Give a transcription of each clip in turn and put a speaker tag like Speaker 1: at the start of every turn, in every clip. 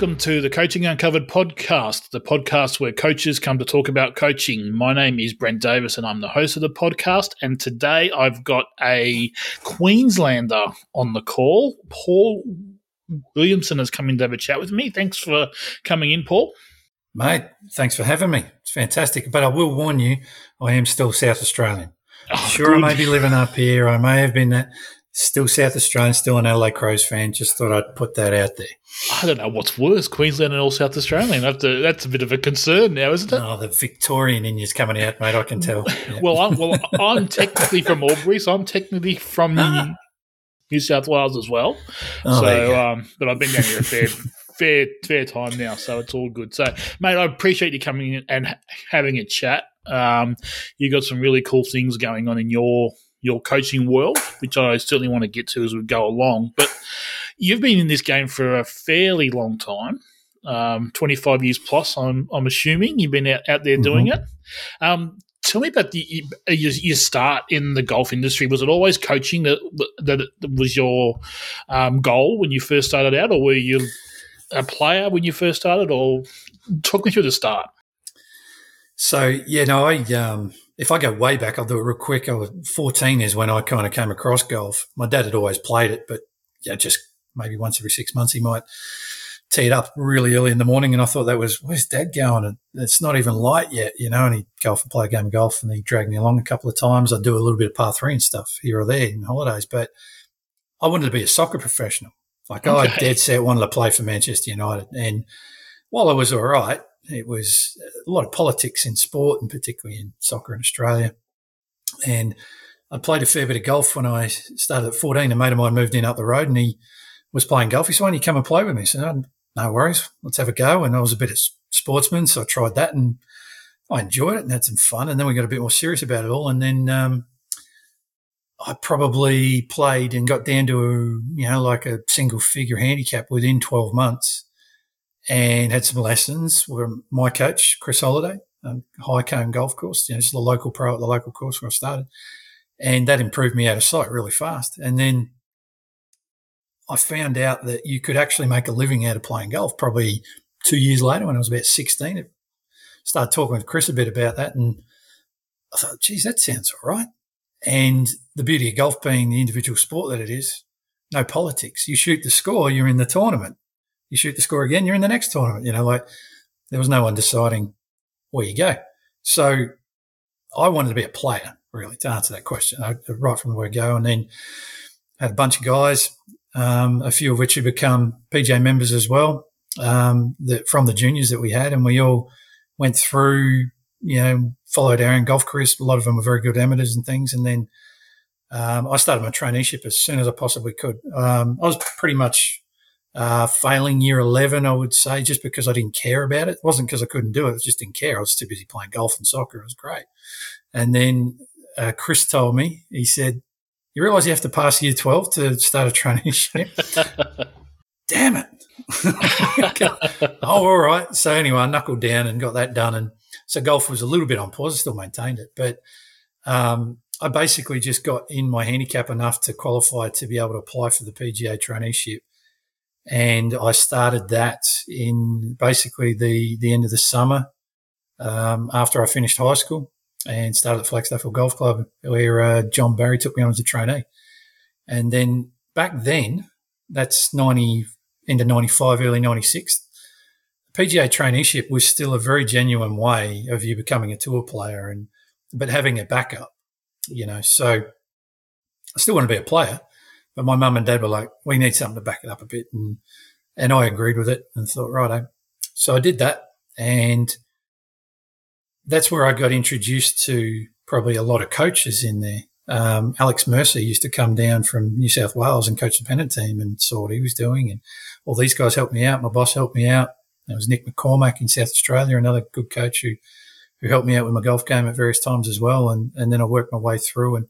Speaker 1: welcome to the Coaching Uncovered podcast, the podcast where coaches come to talk about coaching. My name is Brent Davis and I'm the host of the podcast. And today I've got a Queenslander on the call. Paul Williamson has come in to have a chat with me. Thanks for coming in, Paul.
Speaker 2: Mate, thanks for having me. It's fantastic. But I will warn you, I am still South Australian. Oh, sure, good. I may be living up here. I may have been still South Australian, still an Adelaide Crows fan. Just thought I'd put that out there.
Speaker 1: I don't know what's worse, Queensland and all South Australian. To, that's a bit of a concern now, isn't it?
Speaker 2: Oh, the Victorian in you's coming out, mate. I can tell.
Speaker 1: Well, I'm, well, I'm technically from Albury, so I'm technically from ah. New South Wales as well. Oh, so, um, but I've been down here a fair, fair, fair time now, so it's all good. So, mate, I appreciate you coming in and having a chat. Um, you got some really cool things going on in your your coaching world, which I certainly want to get to as we go along. But you've been in this game for a fairly long time. Um, 25 years plus, I'm, I'm assuming you've been out, out there mm-hmm. doing it. Um, tell me about the your, your, start in the golf industry. Was it always coaching that that was your um, goal when you first started out, or were you a player when you first started? Or talk me through the start.
Speaker 2: So yeah, no, I um, if I go way back, I'll do it real quick. I was 14 is when I kind of came across golf. My dad had always played it, but yeah, just maybe once every six months he might tee it up really early in the morning. And I thought that was, where's dad going? And it's not even light yet, you know, and he'd go off and play a game of golf and he dragged me along a couple of times. I'd do a little bit of par three and stuff here or there in holidays, but I wanted to be a soccer professional. Like okay. I dead set wanted to play for Manchester United. And while I was all right, it was a lot of politics in sport and particularly in soccer in Australia. And I played a fair bit of golf when I started at 14. A mate of mine moved in up the road and he was playing golf. He said, why don't you come and play with me? I said, oh, no worries. Let's have a go. And I was a bit of sportsman. So I tried that and I enjoyed it and had some fun. And then we got a bit more serious about it all. And then, um, I probably played and got down to, you know, like a single figure handicap within 12 months and had some lessons with my coach, Chris Holiday, um, Highercombe Golf Course, you know, just the local pro at the local course where I started. And that improved me out of sight really fast. And then I found out that you could actually make a living out of playing golf probably two years later when I was about 16. I started talking with Chris a bit about that and I thought, geez, that sounds all right. And the beauty of golf being the individual sport that it is, no politics. You shoot the score, you're in the tournament you shoot the score again, you're in the next tournament. You know, like there was no one deciding where you go. So I wanted to be a player, really, to answer that question, I, right from the word go. And then had a bunch of guys, um, a few of which have become PGA members as well, um, that from the juniors that we had. And we all went through, you know, followed our own golf careers. A lot of them were very good amateurs and things. And then um, I started my traineeship as soon as I possibly could. Um, I was pretty much uh, failing year 11, I would say, just because I didn't care about it. It wasn't because I couldn't do it. I just didn't care. I was too busy playing golf and soccer. It was great. And then uh, Chris told me, he said, you realize you have to pass year 12 to start a traineeship? Damn it. oh, all right. So anyway, I knuckled down and got that done. And so golf was a little bit on pause. I still maintained it, but um, I basically just got in my handicap enough to qualify to be able to apply for the PGA traineeship and I started that in basically the the end of the summer um, after I finished high school and started at Flagstaff Golf Club where uh, John Barry took me on as a trainee. And then back then, that's 90, into 95, early 96, PGA traineeship was still a very genuine way of you becoming a tour player and, but having a backup, you know, so I still want to be a player, but my mum and dad were like, we need something to back it up a bit. And, and I agreed with it and thought, righto. So I did that. And that's where I got introduced to probably a lot of coaches in there. Um, Alex Mercer used to come down from New South Wales and coach the pennant team and saw what he was doing. And all these guys helped me out. My boss helped me out. There was Nick McCormack in South Australia, another good coach who, who helped me out with my golf game at various times as well. And, and then I worked my way through and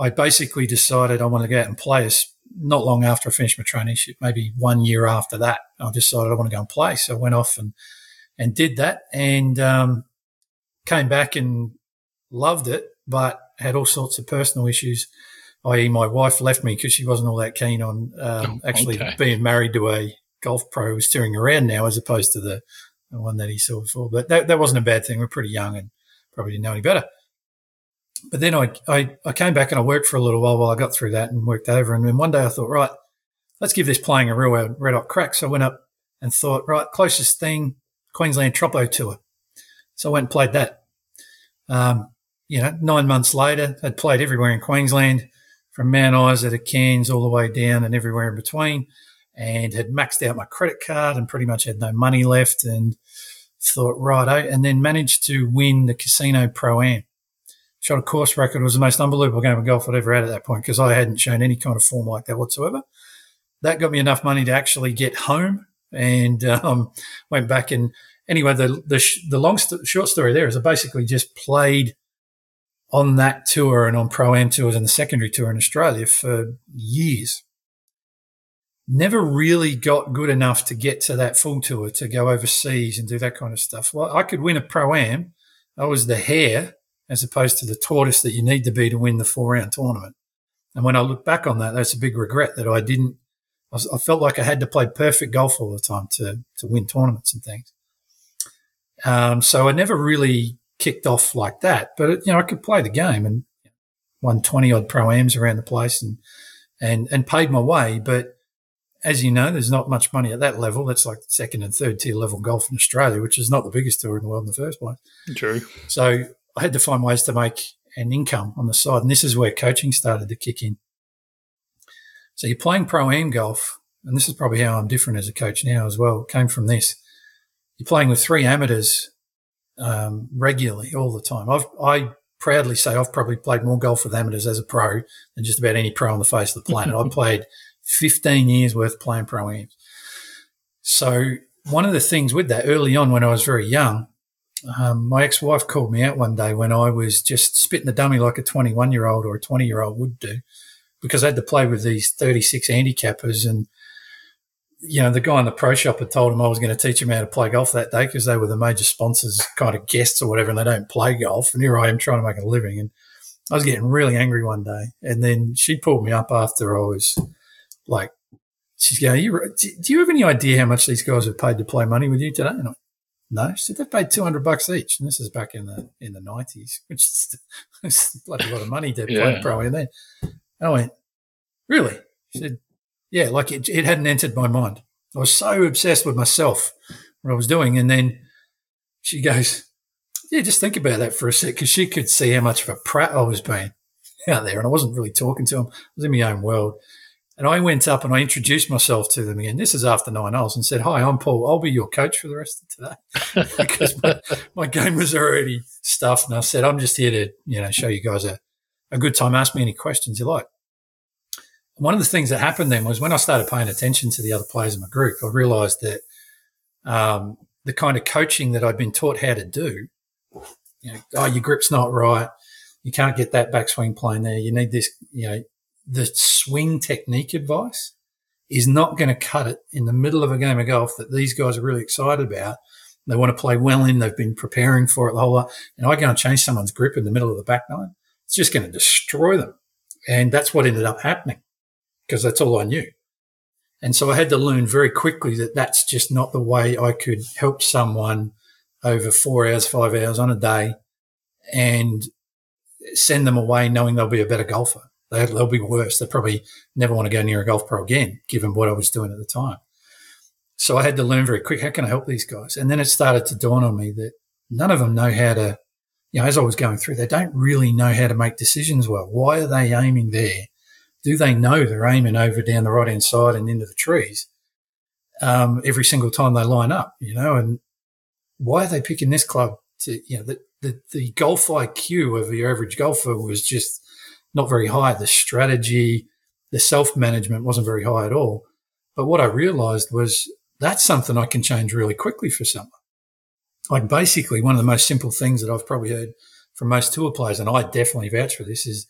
Speaker 2: I basically decided I want to go out and play us not long after I finished my traineeship, maybe one year after that. I decided I want to go and play. So I went off and, and did that and, um, came back and loved it, but had all sorts of personal issues. I.e., my wife left me because she wasn't all that keen on um, oh, actually okay. being married to a golf pro was steering around now as opposed to the, the one that he saw before. But that, that wasn't a bad thing. We're pretty young and probably didn't know any better. But then I, I, I came back and I worked for a little while while I got through that and worked over. And then one day I thought, right, let's give this playing a real red hot crack. So I went up and thought, right, closest thing, Queensland Tropo Tour. So I went and played that. Um, you know, nine months later, I'd played everywhere in Queensland, from Mount Isa to Cairns, all the way down and everywhere in between, and had maxed out my credit card and pretty much had no money left. And thought, right, and then managed to win the Casino Pro Am. Shot a course record. It was the most unbelievable game of golf I'd ever had at that point because I hadn't shown any kind of form like that whatsoever. That got me enough money to actually get home and um, went back and anyway, the the, the long st- short story there is I basically just played on that tour and on pro am tours and the secondary tour in Australia for years. Never really got good enough to get to that full tour to go overseas and do that kind of stuff. Well, I could win a pro am. I was the hare as opposed to the tortoise that you need to be to win the four round tournament. And when I look back on that, that's a big regret that I didn't. I, felt like I had to play perfect golf all the time to to win tournaments and things. Um, so I never really kicked off like that, but it, you know, I could play the game and won 20 odd pro ams around the place and, and, and paid my way. But as you know, there's not much money at that level. That's like second and third tier level golf in Australia, which is not the biggest tour in the world in the first place.
Speaker 1: True.
Speaker 2: So I had to find ways to make an income on the side. And this is where coaching started to kick in. So you're playing pro am golf, and this is probably how I'm different as a coach now as well. It came from this you're playing with three amateurs um, regularly all the time. I've, I proudly say I've probably played more golf with amateurs as a pro than just about any pro on the face of the planet. I played 15 years worth playing pro ams. So one of the things with that early on when I was very young, um, my ex-wife called me out one day when I was just spitting the dummy like a 21 year old or a 20 year old would do because I had to play with these 36 handicappers and you know, the guy in the pro shop had told him I was going to teach him how to play golf that day because they were the major sponsors, kind of guests or whatever, and they don't play golf. And here I am trying to make a living. And I was getting really angry one day. And then she pulled me up after I was like, she's going, you, do you have any idea how much these guys have paid to play money with you today? And I no, she said they've paid 200 bucks each. And this is back in the, in the nineties, which is bloody lot of money to yeah. play pro in there. And I went, really? She said, yeah, like it, it hadn't entered my mind. I was so obsessed with myself, what I was doing. And then she goes, yeah, just think about that for a sec. Cause she could see how much of a prat I was being out there. And I wasn't really talking to them. I was in my own world. And I went up and I introduced myself to them again. This is after nine holes and said, Hi, I'm Paul. I'll be your coach for the rest of today. because my, my, game was already stuffed. And I said, I'm just here to, you know, show you guys a, a good time. Ask me any questions you like one of the things that happened then was when I started paying attention to the other players in my group, I realized that um, the kind of coaching that I'd been taught how to do, you know, oh, your grip's not right. You can't get that backswing plane there. You need this, you know, the swing technique advice is not going to cut it in the middle of a game of golf that these guys are really excited about. They want to play well in. They've been preparing for it the whole lot. And I go and change someone's grip in the middle of the back nine. It's just going to destroy them. And that's what ended up happening because that's all I knew. And so I had to learn very quickly that that's just not the way I could help someone over four hours, five hours on a day and send them away knowing they'll be a better golfer. They'll be worse. They probably never want to go near a golf pro again, given what I was doing at the time. So I had to learn very quick. How can I help these guys? And then it started to dawn on me that none of them know how to, you know, as I was going through, they don't really know how to make decisions well. Why are they aiming there? do they know they're aiming over down the right hand side and into the trees um, every single time they line up? You know, and why are they picking this club? To you know, the, the the golf IQ of your average golfer was just not very high. The strategy, the self management wasn't very high at all. But what I realized was that's something I can change really quickly for someone. Like basically one of the most simple things that I've probably heard from most tour players, and I definitely vouch for this, is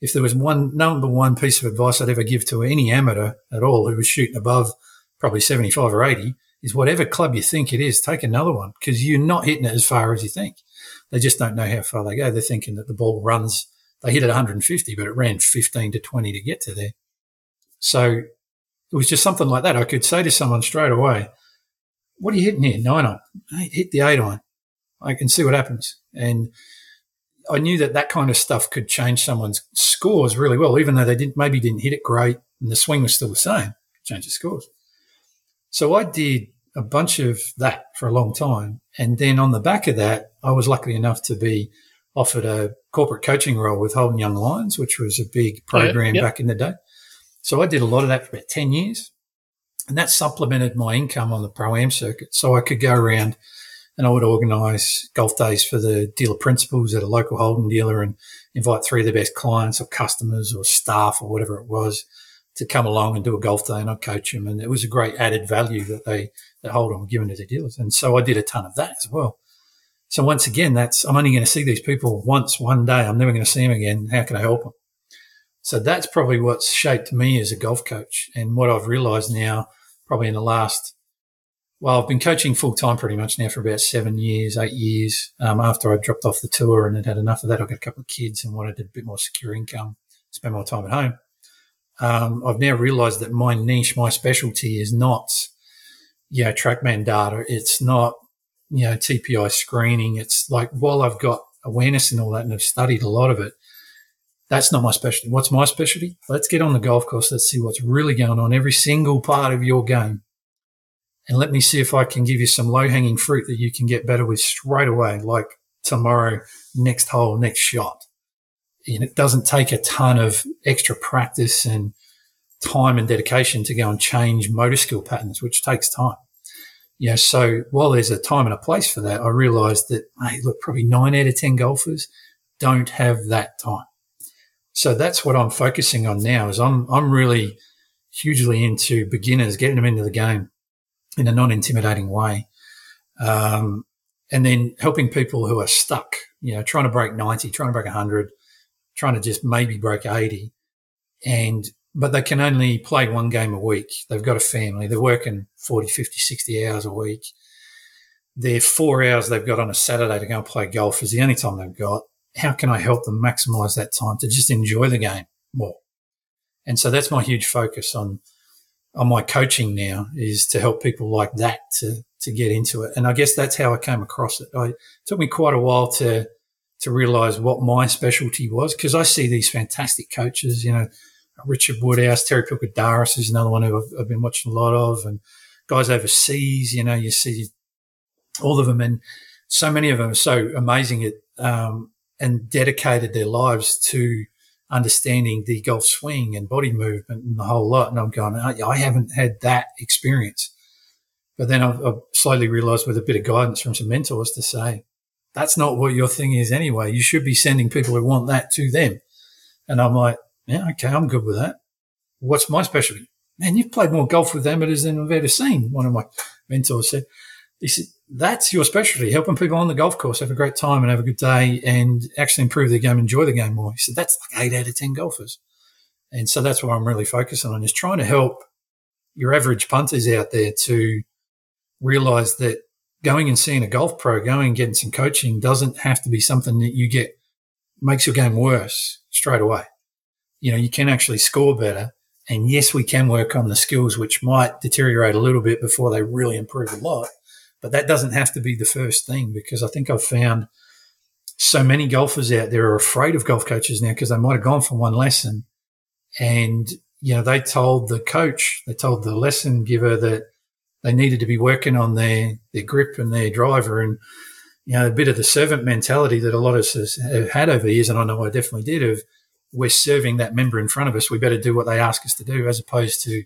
Speaker 2: if there was one number one piece of advice I'd ever give to any amateur at all who was shooting above probably 75 or 80 is whatever club you think it is, take another one because you're not hitting it as far as you think. They just don't know how far they go. They're thinking that the ball runs, they hit it 150, but it ran 15 to 20 to get to there. So it was just something like that. I could say to someone straight away, what are you hitting here? Nine iron. hit the eight iron. I can see what happens. And I knew that that kind of stuff could change someone's scores really well, even though they didn't maybe didn't hit it great and the swing was still the same. Change the scores. So I did a bunch of that for a long time, and then on the back of that, I was lucky enough to be offered a corporate coaching role with Holden Young Lions, which was a big oh, program oh, yeah, back in the day. So I did a lot of that for about ten years, and that supplemented my income on the pro am circuit. So I could go around and I would organise golf days for the dealer principals at a local Holden dealer and invite three of the best clients or customers or staff or whatever it was to come along and do a golf day and I'd coach them. And it was a great added value that they, that Holden were giving to their dealers. And so I did a ton of that as well. So once again, that's, I'm only going to see these people once one day. I'm never going to see them again. How can I help them? So that's probably what's shaped me as a golf coach. And what I've realized now, probably in the last well, I've been coaching full time pretty much now for about seven years, eight years. Um, after I dropped off the tour and had had enough of that, I got a couple of kids and wanted a bit more secure income, spend more time at home. Um, I've now realised that my niche, my specialty, is not, you know, TrackMan data. It's not, you know, TPI screening. It's like while I've got awareness and all that, and I've studied a lot of it, that's not my specialty. What's my specialty? Let's get on the golf course. Let's see what's really going on every single part of your game and let me see if I can give you some low hanging fruit that you can get better with straight away, like tomorrow, next hole, next shot. And it doesn't take a ton of extra practice and time and dedication to go and change motor skill patterns, which takes time. Yeah. So while there's a time and a place for that, I realized that, hey, look, probably nine out of 10 golfers don't have that time. So that's what I'm focusing on now is I'm, I'm really hugely into beginners, getting them into the game in a non-intimidating way. Um, and then helping people who are stuck, you know, trying to break 90, trying to break 100, trying to just maybe break 80. And, but they can only play one game a week. They've got a family. They're working 40, 50, 60 hours a week. Their four hours they've got on a Saturday to go and play golf is the only time they've got. How can I help them maximize that time to just enjoy the game more? And so that's my huge focus on on my coaching now is to help people like that to to get into it. And I guess that's how I came across it. I, it took me quite a while to to realize what my specialty was because I see these fantastic coaches, you know, Richard Woodhouse, Terry Pilkadaris Daris is another one who I've, I've, been watching a lot of, and guys overseas, you know, you see all of them, and so many of them are so amazing at um, and dedicated their lives to understanding the golf swing and body movement and the whole lot. And I'm going, I haven't had that experience. But then I've, I've slowly realized with a bit of guidance from some mentors to say, that's not what your thing is anyway. You should be sending people who want that to them. And I'm like, yeah, okay, I'm good with that. What's my specialty? Man, you've played more golf with amateurs than I've ever seen. One of my mentors said, he said, that's your specialty, helping people on the golf course have a great time and have a good day and actually improve their game, enjoy the game more. He said, that's like eight out of 10 golfers. And so that's what I'm really focusing on is trying to help your average punters out there to realize that going and seeing a golf pro, going and getting some coaching doesn't have to be something that you get makes your game worse straight away. You know, you can actually score better. And yes, we can work on the skills, which might deteriorate a little bit before they really improve a lot. But that doesn't have to be the first thing because I think I've found so many golfers out there are afraid of golf coaches now because they might have gone for one lesson and, you know, they told the coach, they told the lesson giver that they needed to be working on their, their grip and their driver and, you know, a bit of the servant mentality that a lot of us have had over the years. And I know I definitely did of we're serving that member in front of us. We better do what they ask us to do as opposed to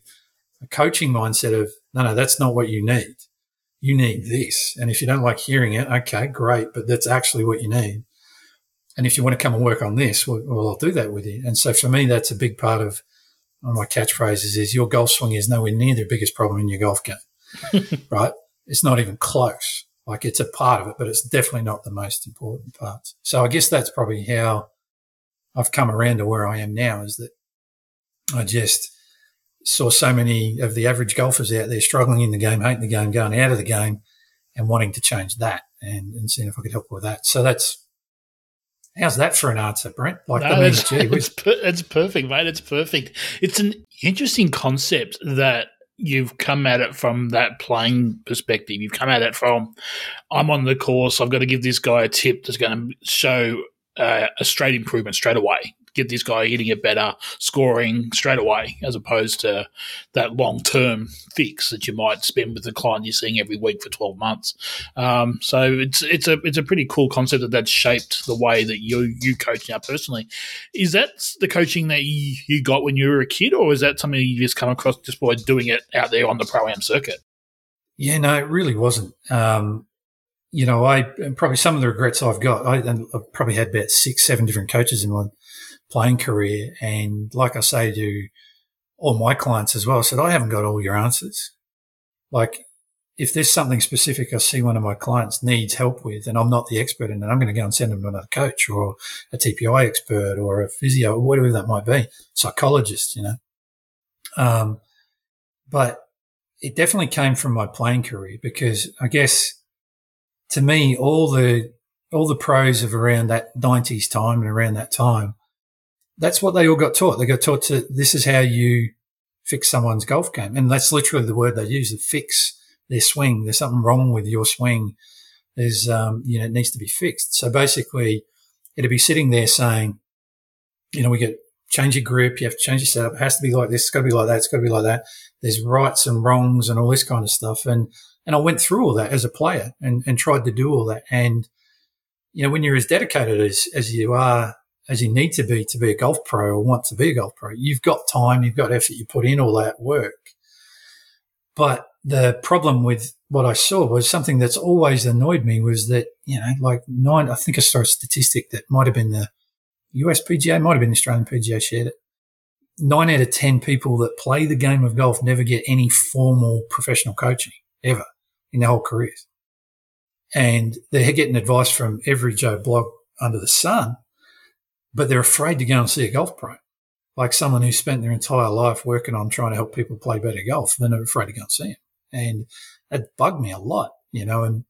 Speaker 2: a coaching mindset of, no, no, that's not what you need you need this. And if you don't like hearing it, okay, great, but that's actually what you need. And if you want to come and work on this, well, well I'll do that with you. And so for me, that's a big part of one of my catchphrases is your golf swing is nowhere near the biggest problem in your golf game, right? It's not even close. Like it's a part of it, but it's definitely not the most important part. So I guess that's probably how I've come around to where I am now is that I just, saw so many of the average golfers out there struggling in the game, hating the game, going out of the game and wanting to change that and, and seeing if I could help with that. So that's How's that for an answer, Brent?
Speaker 1: Like, no, it's, it's, it's perfect, mate. It's perfect. It's an interesting concept that you've come at it from that playing perspective. You've come at it from, I'm on the course. I've got to give this guy a tip that's going to show uh, a straight improvement straight away get this guy hitting it better, scoring straight away, as opposed to that long term fix that you might spend with the client you're seeing every week for 12 months. Um, so it's it's a it's a pretty cool concept that that's shaped the way that you you coach now personally. Is that the coaching that you, you got when you were a kid, or is that something you just come across just by doing it out there on the pro am circuit?
Speaker 2: Yeah, no, it really wasn't. Um, you know, I probably some of the regrets I've got. I, have probably had about six, seven different coaches in my playing career. And like I say to all my clients as well, I said, I haven't got all your answers. Like if there's something specific I see one of my clients needs help with and I'm not the expert in it, I'm going to go and send them to another coach or a TPI expert or a physio or whatever that might be, psychologist, you know. Um, but it definitely came from my playing career because I guess to me, all the, all the pros of around that 90s time and around that time that's what they all got taught. They got taught to this is how you fix someone's golf game. And that's literally the word they use, the fix their swing. There's something wrong with your swing. There's, um, you know, it needs to be fixed. So basically it'd be sitting there saying, you know, we get change your grip. You have to change your setup. It has to be like this. It's got to be like that. It's got to be like that. There's rights and wrongs and all this kind of stuff. And, and I went through all that as a player and, and tried to do all that. And, you know, when you're as dedicated as, as you are as you need to be to be a golf pro or want to be a golf pro. You've got time, you've got effort, you put in all that work. But the problem with what I saw was something that's always annoyed me was that, you know, like nine, I think I saw a statistic that might have been the US PGA, might have been the Australian PGA shared it. Nine out of 10 people that play the game of golf never get any formal professional coaching ever in their whole careers. And they're getting advice from every Joe blog under the sun but they're afraid to go and see a golf pro. Like someone who spent their entire life working on trying to help people play better golf, they're afraid to go and see him. And it bugged me a lot, you know, and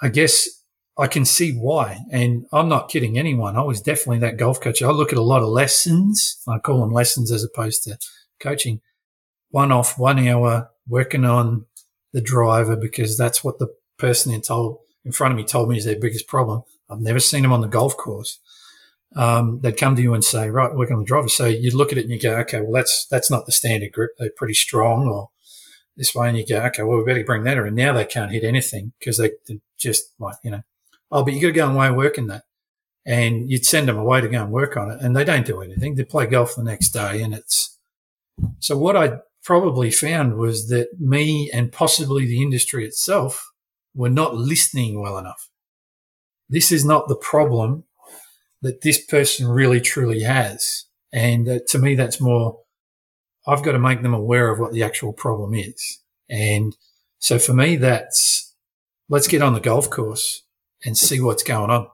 Speaker 2: I guess I can see why. And I'm not kidding anyone. I was definitely that golf coach. I look at a lot of lessons. I call them lessons as opposed to coaching. One off, one hour, working on the driver because that's what the person in told in front of me told me is their biggest problem. I've never seen them on the golf course um, they'd come to you and say, right, work on the driver. So you'd look at it and you go, okay, well, that's, that's not the standard grip. They're pretty strong or this way. And you go, okay, well, we better bring that in. Now they can't hit anything because they just like, you know, oh, but you got to go away and work in that. And you'd send them away to go and work on it and they don't do anything. They play golf the next day and it's, so what I probably found was that me and possibly the industry itself were not listening well enough. This is not the problem that this person really truly has. And uh, to me, that's more, I've got to make them aware of what the actual problem is. And so for me, that's let's get on the golf course and see what's going on.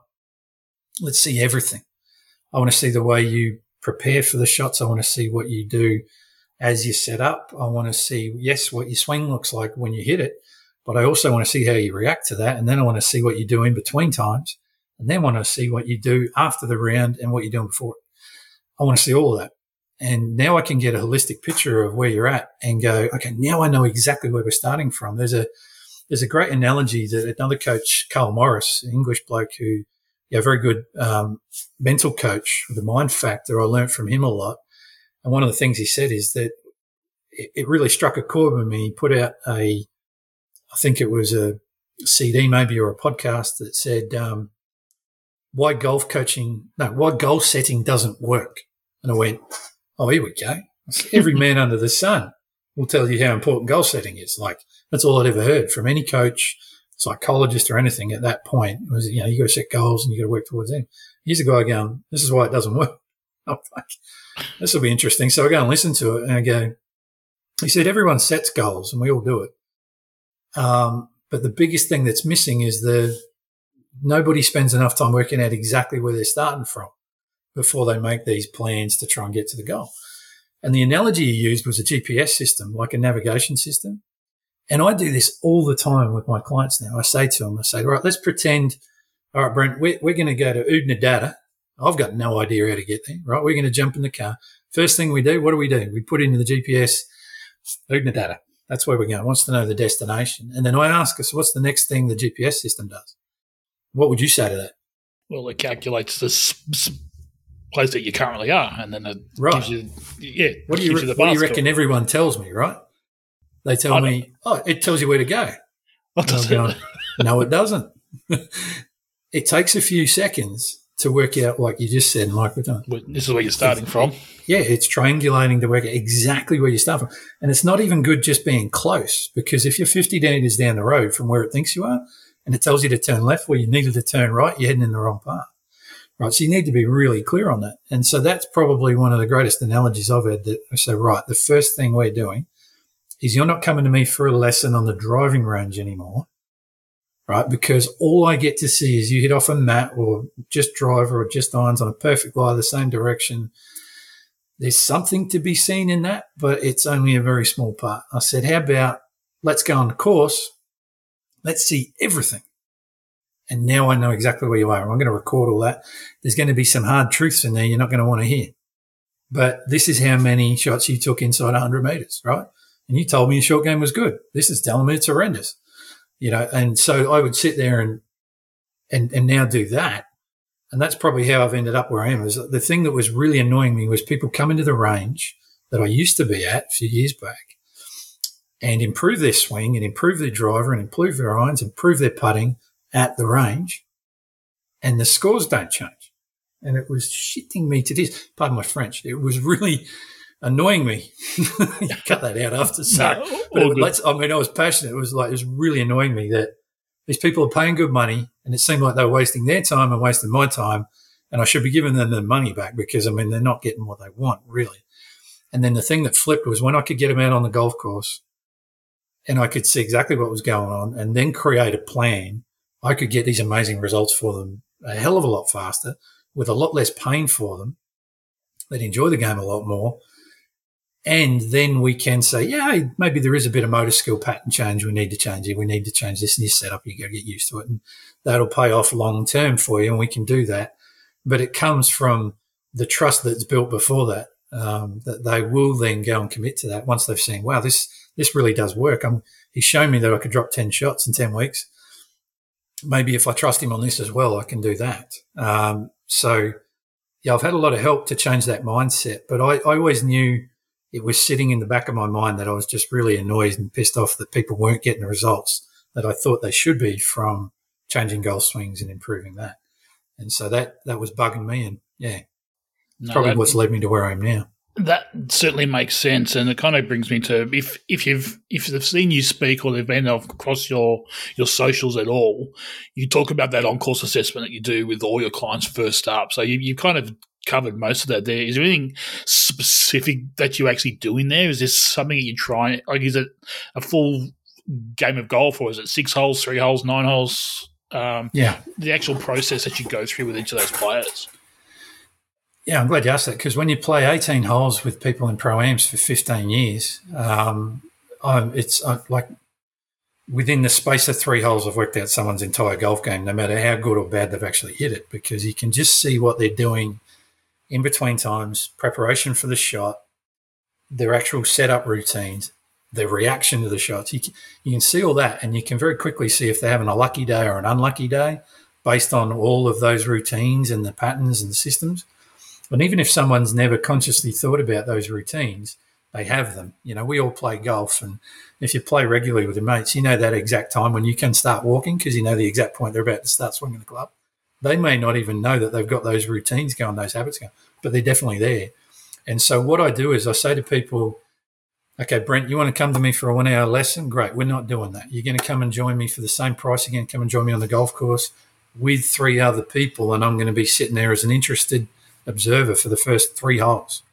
Speaker 2: Let's see everything. I want to see the way you prepare for the shots. I want to see what you do as you set up. I want to see, yes, what your swing looks like when you hit it, but I also want to see how you react to that. And then I want to see what you do in between times and then want to see what you do after the round and what you're doing before I want to see all of that. And now I can get a holistic picture of where you're at and go, okay, now I know exactly where we're starting from. There's a, there's a great analogy that another coach, Karl Morris, an English bloke who, yeah, very good, um, mental coach, the mind factor. I learned from him a lot. And one of the things he said is that it, it really struck a chord with me. He put out a, I think it was a CD maybe or a podcast that said, um, why golf coaching, no, why goal setting doesn't work. And I went, oh, here we go. Every man under the sun will tell you how important goal setting is. Like that's all I'd ever heard from any coach, psychologist or anything at that point. It was, you know, you got to set goals and you got to work towards them. Here's a guy going, this is why it doesn't work. I'm like, this will be interesting. So I go and listen to it and I go, he said, everyone sets goals and we all do it. Um, but the biggest thing that's missing is the nobody spends enough time working out exactly where they're starting from before they make these plans to try and get to the goal. And the analogy he used was a GPS system, like a navigation system. And I do this all the time with my clients now. I say to them, I say, all right, let's pretend, all right, Brent, we're, we're going to go to Oodnadatta I've got no idea how to get there, right? We're going to jump in the car. First thing we do, what do we do? We put into the GPS, Oodnadatta. That's where we're going. Wants to know the destination. And then I ask us, what's the next thing the GPS system does? What would you say to that?
Speaker 1: Well, it calculates the place that you currently are, and then it
Speaker 2: Right.
Speaker 1: gives you, yeah.
Speaker 2: What do you, re-
Speaker 1: the
Speaker 2: what do you reckon everyone tells me, right? They tell
Speaker 1: I don't-
Speaker 2: me, oh, it tells you where to go.
Speaker 1: What does it-
Speaker 2: going, no, it doesn't. it takes a few seconds to work out, like you just said, and like we're doing.
Speaker 1: Well, This is where you're starting from.
Speaker 2: Yeah, it's triangulating to work out exactly where you start from. And it's not even good just being close because if you're 50 meters down the road from where it thinks you are and it tells you to turn left where you needed to turn right, you're heading in the wrong path. Right. So you need to be really clear on that. And so that's probably one of the greatest analogies I've had that I say, right, the first thing we're doing is you're not coming to me for a lesson on the driving range anymore. Right. Because all I get to see is you hit off a mat or just driver or just irons on a perfect line, the same direction there's something to be seen in that, but it's only a very small part. I said, how about let's go on the course? Let's see everything. And now I know exactly where you are. I'm going to record all that. There's going to be some hard truths in there you're not going to want to hear. But this is how many shots you took inside 100 meters, right? And you told me your short game was good. This is telling me it's horrendous, you know. And so I would sit there and and and now do that and that's probably how I've ended up where I am. Is the thing that was really annoying me was people come into the range that I used to be at a few years back and improve their swing and improve their driver and improve their irons, improve their putting at the range, and the scores don't change. And it was shitting me to this. Pardon my French. It was really annoying me. Cut that out after. So,
Speaker 1: No,
Speaker 2: but it, I mean, I was passionate. It was like it was really annoying me that these people are paying good money, and it seemed like they were wasting their time and wasting my time, and I should be giving them the money back because I mean they're not getting what they want really. And then the thing that flipped was when I could get them out on the golf course, and I could see exactly what was going on, and then create a plan. I could get these amazing results for them a hell of a lot faster, with a lot less pain for them. They'd enjoy the game a lot more. And then we can say, yeah, maybe there is a bit of motor skill pattern change. We need to change it. We need to change this and this setup. You got to get used to it. And that'll pay off long term for you. And we can do that. But it comes from the trust that's built before that, um, that they will then go and commit to that once they've seen, wow, this, this really does work. Um, he's shown me that I could drop 10 shots in 10 weeks. Maybe if I trust him on this as well, I can do that. Um, so yeah, I've had a lot of help to change that mindset, but I, I always knew it was sitting in the back of my mind that I was just really annoyed and pissed off that people weren't getting the results that I thought they should be from changing golf swings and improving that. And so that that was bugging me, and yeah,
Speaker 1: No,
Speaker 2: probably
Speaker 1: that-
Speaker 2: what's led me to where I am now.
Speaker 1: That certainly makes sense, and it kind of brings me to if if you've if they've seen you speak or they've been across your your socials at all, you talk about that on course assessment that you do with all your clients first up. So you you kind of covered most of that. There is there anything specific that you actually do in there? Is this something that you try? Like, is it a full game of golf, or is it six holes, three holes, nine holes? Um,
Speaker 2: Yeah,
Speaker 1: the actual process that you go through with each of those players.
Speaker 2: yeah, I'm glad you asked that because when you play 18 holes with people in pro ams for 15 years, um, I'm, it's uh, like within the space of three holes, I've worked out someone's entire golf game, no matter how good or bad they've actually hit it, because you can just see what they're doing in between times, preparation for the shot, their actual setup routines, their reaction to the shots. You can, you can see all that, and you can very quickly see if they're having a lucky day or an unlucky day based on all of those routines and the patterns and the systems. And even if someone's never consciously thought about those routines, they have them. You know, we all play golf, and if you play regularly with your mates, you know that exact time when you can start walking because you know the exact point they're about to start swinging the club. They may not even know that they've got those routines going, those habits going, but they're definitely there. And so what I do is I say to people, okay, Brent, you want to come to me for a one hour lesson? Great. We're not doing that. You're going to come and join me for the same price again. Come and join me on the golf course with three other people, and I'm going to be sitting there as an interested observer for the first three holes.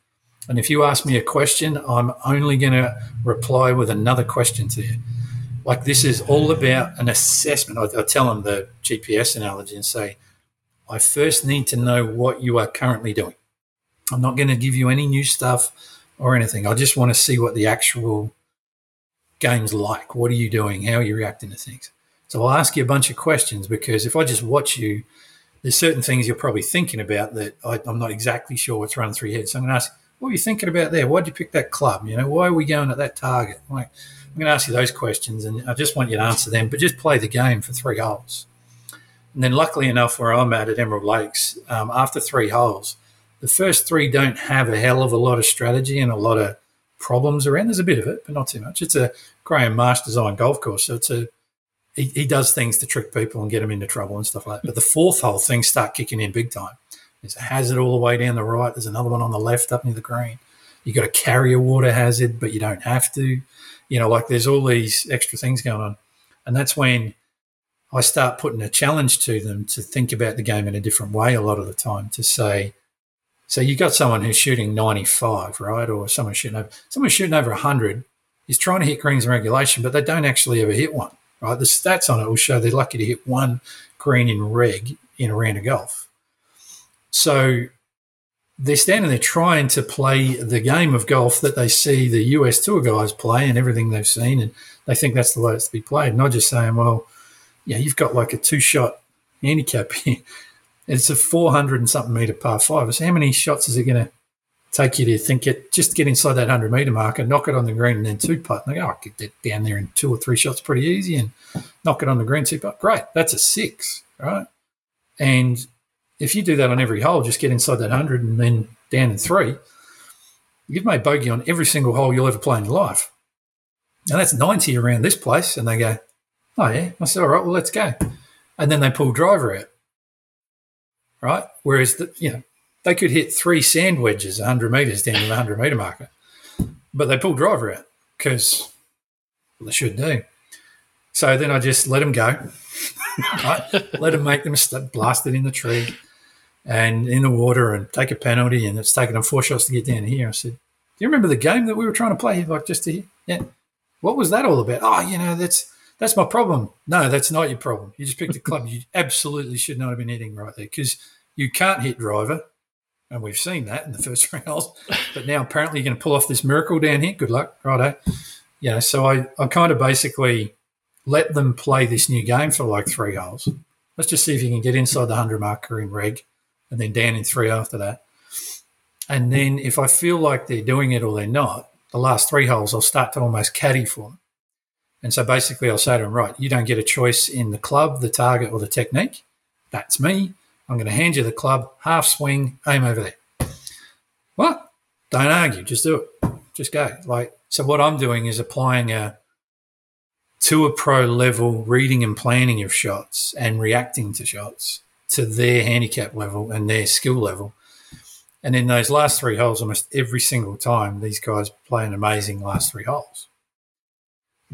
Speaker 2: And if you ask me a question, I'm only going to reply with another question to you. Like this is all about an assessment. I, I tell them the GPS analogy and say, I first need to know what you are currently doing. I'm not going to give you any new stuff or anything. I just want to see what the actual game's like. What are you doing? How are you reacting to things? So I'll ask you a bunch of questions because if I just watch you there's certain things you're probably thinking about that I, am not exactly sure what's running through your head. So I'm going to ask, what were you thinking about there? Why'd you pick that club? You know, why are we going at that target? Like, I'm going to ask you those questions, and I just want you to answer them. But just play the game for three holes. And then, luckily enough, where I'm at at Emerald Lakes, um, after three holes, the first three don't have a hell of a lot of strategy and a lot of problems around. There's a bit of it, but not too much. It's a Graham Marsh design golf course, so it's a he, he does things to trick people and get them into trouble and stuff like that. But the fourth hole, things start kicking in big time. There's a hazard all the way down the right. There's another one on the left up near the green. You got to carry a water hazard, but you don't have to. You know, like there's all these extra things going on, and that's when I start putting a challenge to them to think about the game in a different way. A lot of the time, to say, so you've got someone who's shooting 95, right, or someone shooting over someone shooting over 100 is trying to hit greens in regulation, but they don't actually ever hit one right? The stats on it will show they're lucky to hit one green in reg in a round of golf. So they're standing there trying to play the game of golf that they see the US tour guys play and everything they've seen, and they think that's the way it's to be played. Not just saying, well, yeah, you've got like a two shot handicap here. It's a 400 and something meter par five. So how many shots is it going to take you to think it, just get inside that 100 metre marker, knock it on the green, and then two putt. And they go, oh, I get down there in two or three shots pretty easy and knock it on the green, two putt. Great. That's a six, right? And if you do that on every hole, just get inside that 100 and then down in three, you've made bogey on every single hole you'll ever play in your life. And that's 90 around this place. And they go, oh, yeah. I said, all right, well, let's go. And then they pull driver out, right? Whereas, the, you know, they could hit three sand wedges 100 metres down to the 100 metre marker, but they pulled driver out because well, they should do. So then I just let them go, right? let them make them blast it in the tree and in the water and take a penalty. And it's taken them four shots to get down here. I said, Do you remember the game that we were trying to play? Like just to, yeah. What was that all about? Oh, you know, that's that's my problem. No, that's not your problem. You just picked a club you absolutely should not have been hitting right there because you can't hit driver and we've seen that in the first holes. But now apparently you're going to pull off this miracle down here. Good luck, righto. You know, so I, I kind of basically let them play this new game for like three holes. Let's just see if you can get inside the 100 marker in reg and then down in three after that. And then if I feel like they're doing it or they're not, the last three holes, I'll start to almost caddy for them. And so basically, I'll say to them, right, you don't get a choice in the club, the target, or the technique. That's me. I'm going to hand you the club, half swing, aim over there. What? Don't argue, just do it. Just go. Like so what I'm doing is applying a to a pro level reading and planning of shots and reacting to shots to their handicap level and their skill level. And in those last three holes, almost every single time, these guys play an amazing last three holes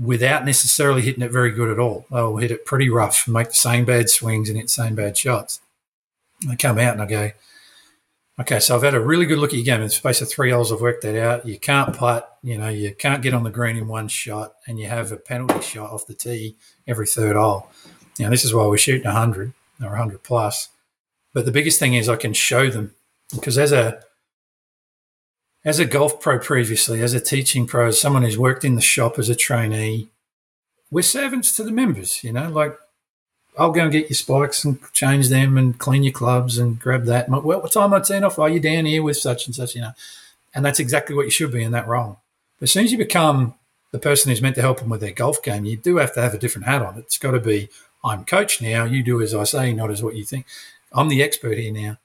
Speaker 2: without necessarily hitting it very good at all. They'll hit it pretty rough, and make the same bad swings and hit the same bad shots. I come out and I go, okay, so I've had a really good look at your game. In the space of three holes, I've worked that out. You can't putt, you know, you can't get on the green in one shot, and you have a penalty shot off the tee every third hole. Now, this is why we're shooting 100 or 100 plus. But the biggest thing is I can show them because as a as a golf pro previously, as a teaching pro, as someone who's worked in the shop as a trainee, we're servants to the members. You know, like I'll go and get your spikes and change them and clean your clubs and grab that. Well, what time I turn off? Oh, Are you down here with such and such? You know, and that's exactly what you should be in that role. But as soon as you become the person who's meant to help them with their golf game, you do have to have a different hat on. It's got to be I'm coach now. You do as I say, not as what you think. I'm the expert here now,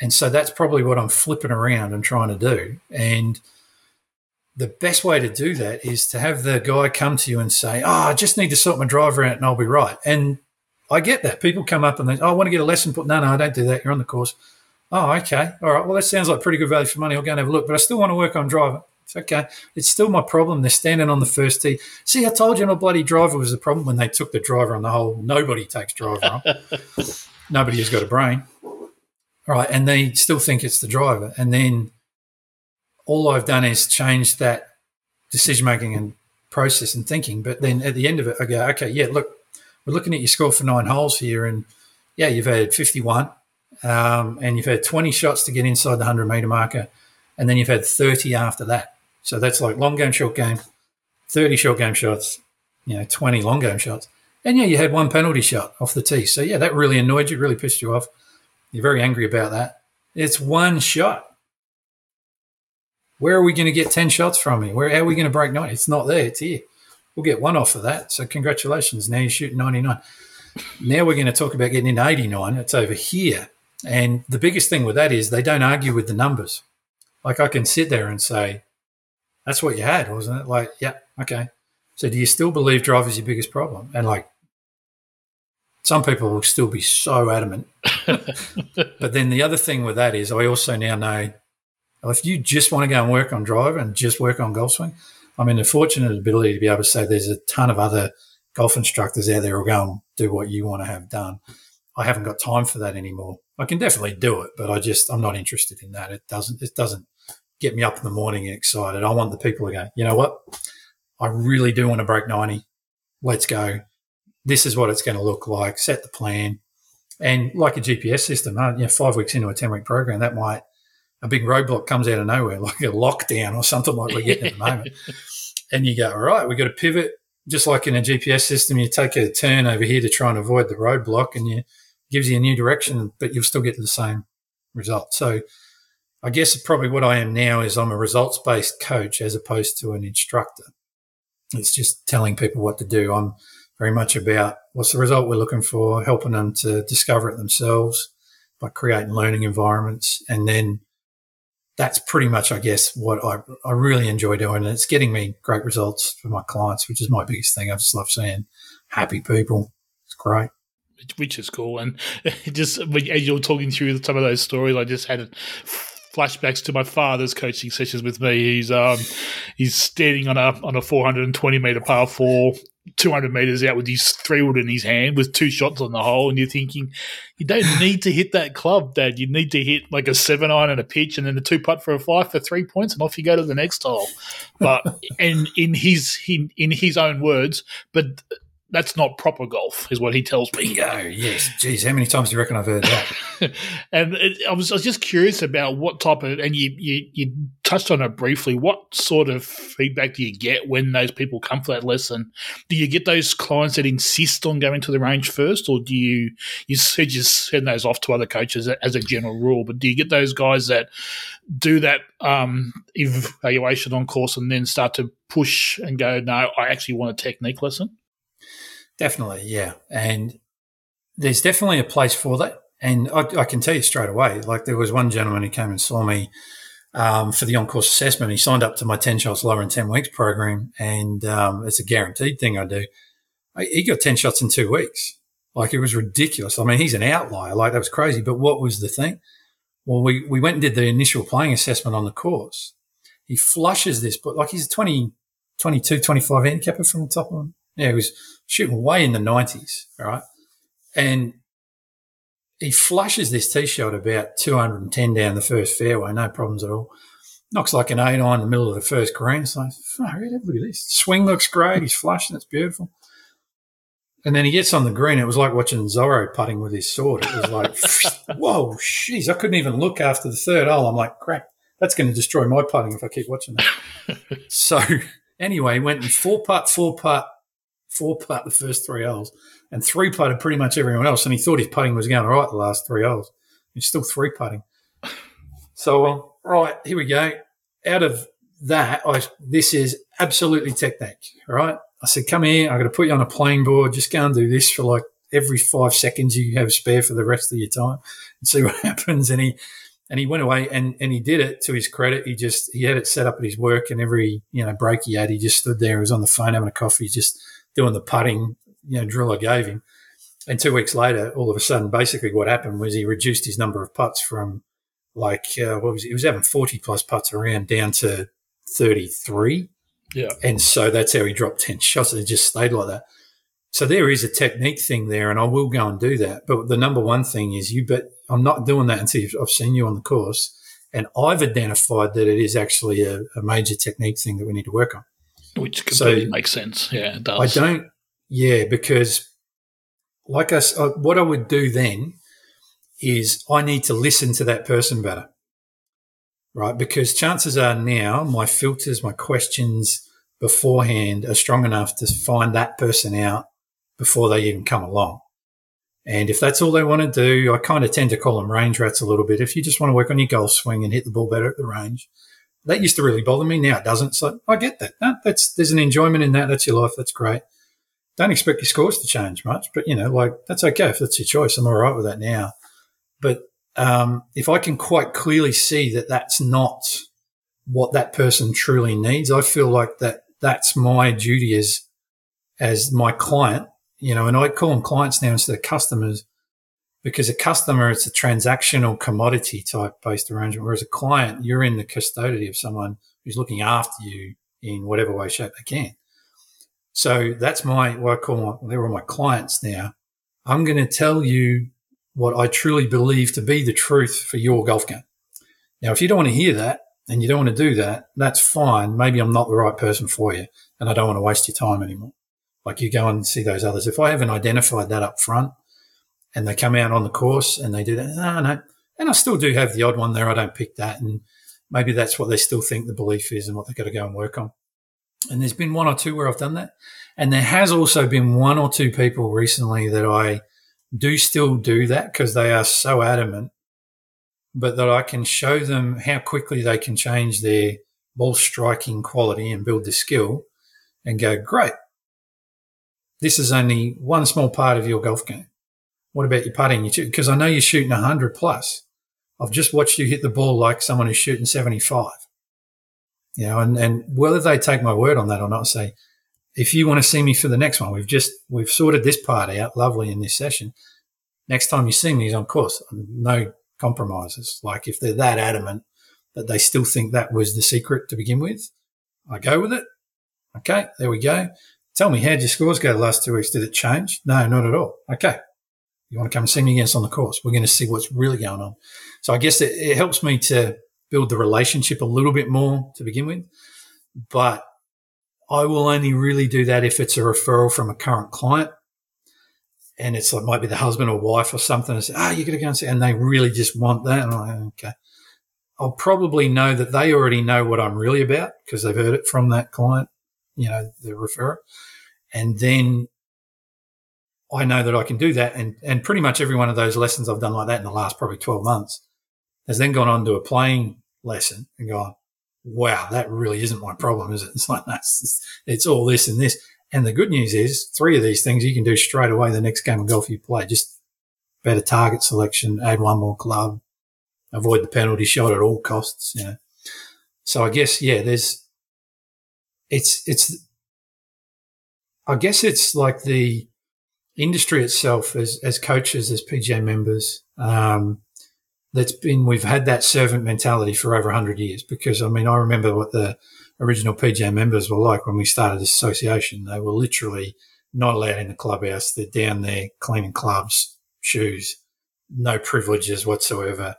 Speaker 2: and so that's probably what I'm flipping around and trying to do. And the best way to do that is to have the guy come to you and say, "Oh, I just need to sort my driver out, and I'll be right." And I get that. People come up and they, oh, I want to get a lesson put. No, no, I don't do that. You're on the course. Oh, okay. All right. Well, that sounds like pretty good value for money. I'll go and have a look, but I still want to work on driver. It's okay. It's still my problem. They're standing on the first tee. See, I told you my bloody driver was the problem when they took the driver on the hole. Nobody takes driver on. Nobody has got a brain. Right. And they still think it's the driver. And then all I've done is change that decision making and process and thinking. But then at the end of it, I go, okay, yeah, look, we're looking at your score for nine holes here, and yeah, you've had 51, um, and you've had 20 shots to get inside the 100 meter marker, and then you've had 30 after that. So that's like long game, short game, 30 short game shots, you know, 20 long game shots. And yeah, you had one penalty shot off the tee. So yeah, that really annoyed you, really pissed you off. You're very angry about that. It's one shot. Where are we going to get 10 shots from me? Where are we going to break 90? It's not there. It's here. We'll get one off of that. So congratulations. Now you're shooting 99. Now we're going to talk about getting in 89. It's over here. And the biggest thing with that is they don't argue with the numbers. Like I can sit there and say, that's what you had, wasn't it? Like, yeah, okay. So do you still believe drive is your biggest problem? And like, some people will still be so adamant. but then the other thing with that is I also now know if you just want to go and work on drive and just work on golf swing, I'm in the fortunate ability to be able to say there's a ton of other golf instructors out there who go and do what you want to have done. I haven't got time for that anymore. I can definitely do it, but I just I'm not interested in that. It doesn't it doesn't get me up in the morning and excited. I want the people to go, you know what? I really do want to break 90. Let's go. This is what it's going to look like. Set the plan. And like a GPS system, uh, you know, five weeks into a 10 week program, that might, a big roadblock comes out of nowhere, like a lockdown or something like we're getting at the moment. And you go, all right, we've got to pivot. Just like in a GPS system, you take a turn over here to try and avoid the roadblock and you gives you a new direction, but you'll still get the same result. So I guess probably what I am now is I'm a results based coach as opposed to an instructor. It's just telling people what to do. I'm very much about what's the result we're looking for, helping them to discover it themselves by creating learning environments. And then that's pretty much, I guess, what I, I really enjoy doing. And it's getting me great results for my clients, which is my biggest thing. I just love seeing happy people. It's great
Speaker 1: which is cool. And just as you're talking through some of those stories, I just had flashbacks to my father's coaching sessions with me. He's um, he's standing on a on a 420 meter par four, 200 meters out with his three wood in his hand with two shots on the hole, and you're thinking, you don't need to hit that club, Dad. You need to hit like a seven iron and a pitch, and then a two putt for a five for three points, and off you go to the next hole. But and in his in, in his own words, but that's not proper golf, is what he tells me.
Speaker 2: Bingo, yes. Geez, how many times do you reckon I've heard that?
Speaker 1: and it, I, was, I was just curious about what type of, and you, you, you touched on it briefly. What sort of feedback do you get when those people come for that lesson? Do you get those clients that insist on going to the range first, or do you you said just send those off to other coaches as a general rule? But do you get those guys that do that um, evaluation on course and then start to push and go, no, I actually want a technique lesson?
Speaker 2: Definitely, yeah. And there's definitely a place for that. And I, I, can tell you straight away, like there was one gentleman who came and saw me um, for the on-course assessment. He signed up to my 10 shots lower in 10 weeks program. And um, it's a guaranteed thing I do. I, he got 10 shots in two weeks. Like it was ridiculous. I mean, he's an outlier. Like that was crazy. But what was the thing? Well, we, we went and did the initial playing assessment on the course. He flushes this, but like he's a 20, 22, 25 handicapper from the top of him. Yeah, he was shooting way in the 90s, right? And he flushes this tee shot about 210 down the first fairway, no problems at all. Knocks like an eight on in the middle of the first green. It's like, look at this. Swing looks great. He's flushing. It's beautiful. And then he gets on the green. It was like watching Zorro putting with his sword. It was like, whoa, jeez. I couldn't even look after the third hole. I'm like, crap, that's going to destroy my putting if I keep watching that. so anyway, went in four putt, four putt, four putt the first three holes and three putted pretty much everyone else. And he thought his putting was going all right the last three holes. He's still three putting. So, um, right, here we go. Out of that, I, this is absolutely technique, right? I said, come here. I'm going to put you on a playing board. Just go and do this for like every five seconds you have spare for the rest of your time and see what happens. And he, and he went away and, and he did it to his credit. He just, he had it set up at his work and every, you know, break he had, he just stood there. He was on the phone having a coffee, just doing the putting, you know, drill I gave him. And two weeks later, all of a sudden, basically what happened was he reduced his number of putts from like, uh, what was it? He was having 40 plus putts around down to 33.
Speaker 1: Yeah.
Speaker 2: And so that's how he dropped 10 shots. And it just stayed like that. So there is a technique thing there, and I will go and do that. But the number one thing is you bet I'm not doing that until I've seen you on the course. And I've identified that it is actually a, a major technique thing that we need to work on.
Speaker 1: Which completely so makes sense. Yeah, it
Speaker 2: does. I don't, yeah, because like I, uh, what I would do then is I need to listen to that person better, right? Because chances are now my filters, my questions beforehand are strong enough to find that person out before they even come along. And if that's all they want to do, I kind of tend to call them range rats a little bit. If you just want to work on your golf swing and hit the ball better at the range, that used to really bother me. Now it doesn't. So I get that. No, that's there's an enjoyment in that. That's your life. That's great. Don't expect your scores to change much, but you know, like that's okay if that's your choice. I'm all right with that now. But um, if I can quite clearly see that that's not what that person truly needs, I feel like that that's my duty as as my client you know, and I call them clients now instead of customers because a customer, it's a transactional commodity type based arrangement. Whereas a client, you're in the custody of someone who's looking after you in whatever way, shape they can. So that's my, what I call my, they're all my clients now. I'm going to tell you what I truly believe to be the truth for your golf game. Now, if you don't want to hear that and you don't want to do that, that's fine. Maybe I'm not the right person for you and I don't want to waste your time anymore. Like you go and see those others. If I haven't identified that up front and they come out on the course and they do that, no, no. And I still do have the odd one there. I don't pick that. And maybe that's what they still think the belief is and what they've got to go and work on. And there's been one or two where I've done that. And there has also been one or two people recently that I do still do that because they are so adamant, but that I can show them how quickly they can change their ball striking quality and build the skill and go, great this is only one small part of your golf game. What about your putting? Because I know you're shooting 100 plus. I've just watched you hit the ball like someone who's shooting 75. You know, and, and whether they take my word on that or not, say, if you want to see me for the next one, we've just, we've sorted this part out lovely in this session. Next time you see me is on course. No compromises. Like if they're that adamant that they still think that was the secret to begin with, I go with it. Okay, there we go. Tell me, how'd your scores go the last two weeks? Did it change? No, not at all. Okay. You want to come and see me again on the course? We're going to see what's really going on. So I guess it, it helps me to build the relationship a little bit more to begin with. But I will only really do that if it's a referral from a current client. And it's like, might be the husband or wife or something. And say, ah, oh, you got to go and see. And they really just want that. And I'm like, okay. I'll probably know that they already know what I'm really about because they've heard it from that client you know, the referrer. And then I know that I can do that. And, and pretty much every one of those lessons I've done like that in the last probably 12 months has then gone on to a playing lesson and gone, wow, that really isn't my problem, is it? It's like, that's, it's, it's all this and this. And the good news is three of these things you can do straight away the next game of golf you play. Just better target selection, add one more club, avoid the penalty shot at all costs, you know. So I guess, yeah, there's, it's it's I guess it's like the industry itself as as coaches, as PGA members. Um, that's been we've had that servant mentality for over hundred years. Because I mean, I remember what the original PGA members were like when we started this association. They were literally not allowed in the clubhouse. They're down there cleaning clubs, shoes, no privileges whatsoever.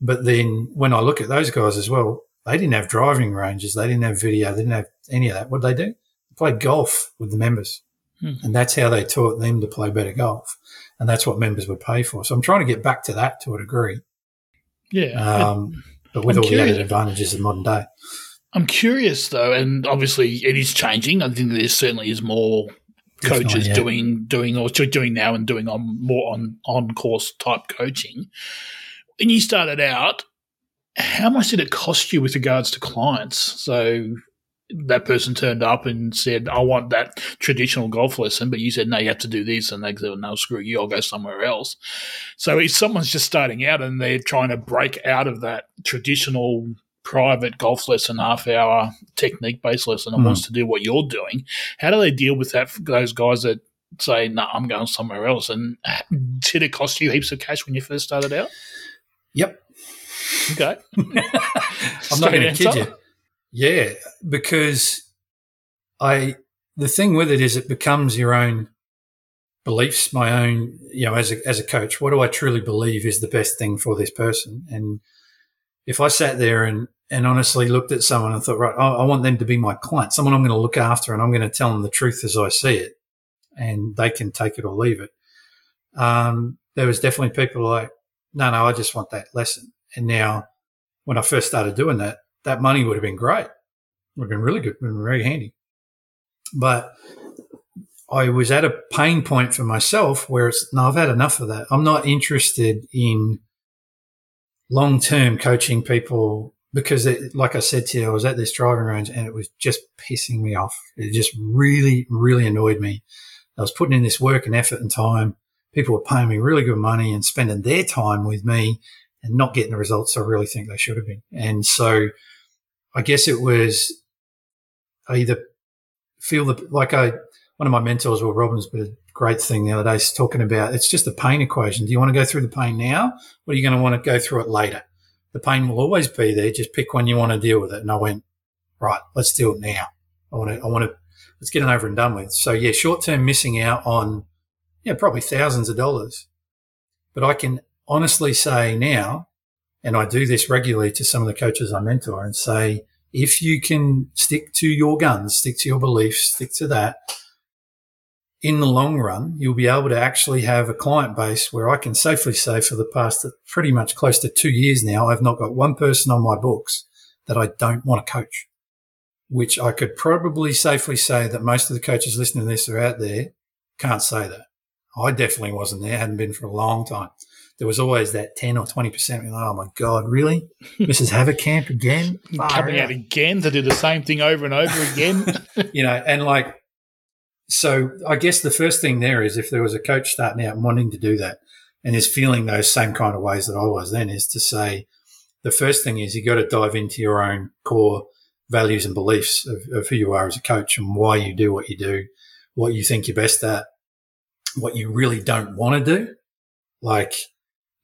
Speaker 2: But then when I look at those guys as well, they didn't have driving ranges. They didn't have video. They didn't have any of that. What did they do? They golf with the members. Hmm. And that's how they taught them to play better golf. And that's what members would pay for. So I'm trying to get back to that to a degree.
Speaker 1: Yeah.
Speaker 2: Um, but with I'm all curious. the added advantages of modern day.
Speaker 1: I'm curious though, and obviously it is changing. I think there certainly is more coaches yeah. doing doing or doing now and doing on more on on course type coaching. When you started out, how much did it cost you with regards to clients? So that person turned up and said, I want that traditional golf lesson, but you said, no, you have to do this. And they said, no, screw you, I'll go somewhere else. So if someone's just starting out and they're trying to break out of that traditional private golf lesson, half hour technique based lesson and mm. wants to do what you're doing, how do they deal with that, those guys that say, no, I'm going somewhere else? And did it cost you heaps of cash when you first started out?
Speaker 2: Yep.
Speaker 1: Okay.
Speaker 2: I'm not going to kid you. Yeah, because I the thing with it is it becomes your own beliefs, my own, you know, as a, as a coach, what do I truly believe is the best thing for this person? And if I sat there and, and honestly looked at someone and thought, right, I, I want them to be my client, someone I'm going to look after and I'm going to tell them the truth as I see it and they can take it or leave it. Um, there was definitely people like, no, no, I just want that lesson. And now when I first started doing that, that money would have been great. Would have been really good, been very handy. But I was at a pain point for myself where it's no, I've had enough of that. I'm not interested in long term coaching people because, it, like I said to you, I was at this driving range and it was just pissing me off. It just really, really annoyed me. I was putting in this work and effort and time. People were paying me really good money and spending their time with me and not getting the results I really think they should have been. And so I guess it was I either feel the, like I, one of my mentors, Will Robbins, but great thing the other day, talking about it's just a pain equation. Do you want to go through the pain now or are you going to want to go through it later? The pain will always be there. Just pick when you want to deal with it. And I went, right, let's do it now. I want to, I want to, let's get it over and done with. So yeah, short term missing out on, yeah, probably thousands of dollars. But I can honestly say now, and I do this regularly to some of the coaches I mentor and say, if you can stick to your guns, stick to your beliefs, stick to that, in the long run, you'll be able to actually have a client base where I can safely say for the past pretty much close to two years now, I've not got one person on my books that I don't want to coach, which I could probably safely say that most of the coaches listening to this are out there can't say that. I definitely wasn't there, hadn't been for a long time there was always that 10 or 20% like, oh my God, really? Mrs. Haverkamp again?
Speaker 1: Coming out again to do the same thing over and over again.
Speaker 2: you know, and like, so I guess the first thing there is if there was a coach starting out and wanting to do that and is feeling those same kind of ways that I was then is to say, the first thing is you got to dive into your own core values and beliefs of, of who you are as a coach and why you do what you do, what you think you're best at, what you really don't want to do. Like,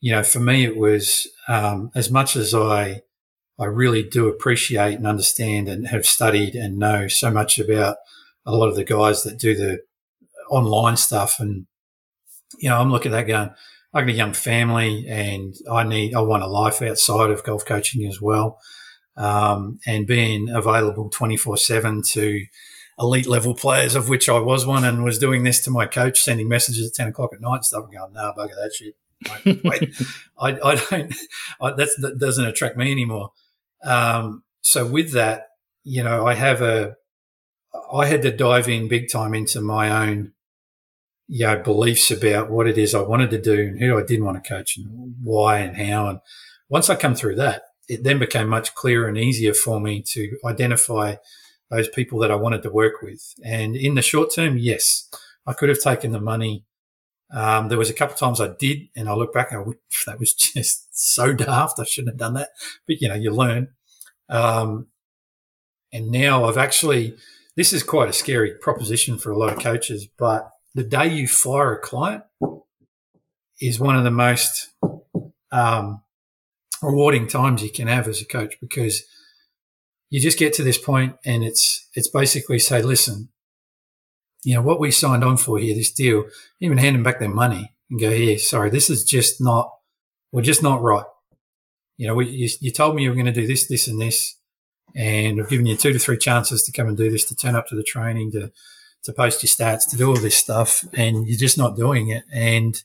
Speaker 2: you know, for me, it was um, as much as I I really do appreciate and understand and have studied and know so much about a lot of the guys that do the online stuff. And you know, I'm looking at that going, I've got a young family and I need I want a life outside of golf coaching as well. Um, and being available 24 seven to elite level players, of which I was one, and was doing this to my coach, sending messages at 10 o'clock at night and stuff, and going, nah, bugger that shit. I, I, I don't, I, that doesn't attract me anymore. Um, so with that, you know, I have a, I had to dive in big time into my own, you know, beliefs about what it is I wanted to do and who I didn't want to coach and why and how. And once I come through that, it then became much clearer and easier for me to identify those people that I wanted to work with. And in the short term, yes, I could have taken the money um, there was a couple of times I did, and I look back I that was just so daft. I shouldn't have done that, but you know, you learn. Um, and now I've actually, this is quite a scary proposition for a lot of coaches, but the day you fire a client is one of the most um, rewarding times you can have as a coach because you just get to this point and it's it's basically say, listen, you know, what we signed on for here, this deal, even hand them back their money and go, here, sorry, this is just not, we're just not right. You know, we, you, you told me you were going to do this, this, and this, and I've given you two to three chances to come and do this, to turn up to the training, to, to post your stats, to do all this stuff, and you're just not doing it. And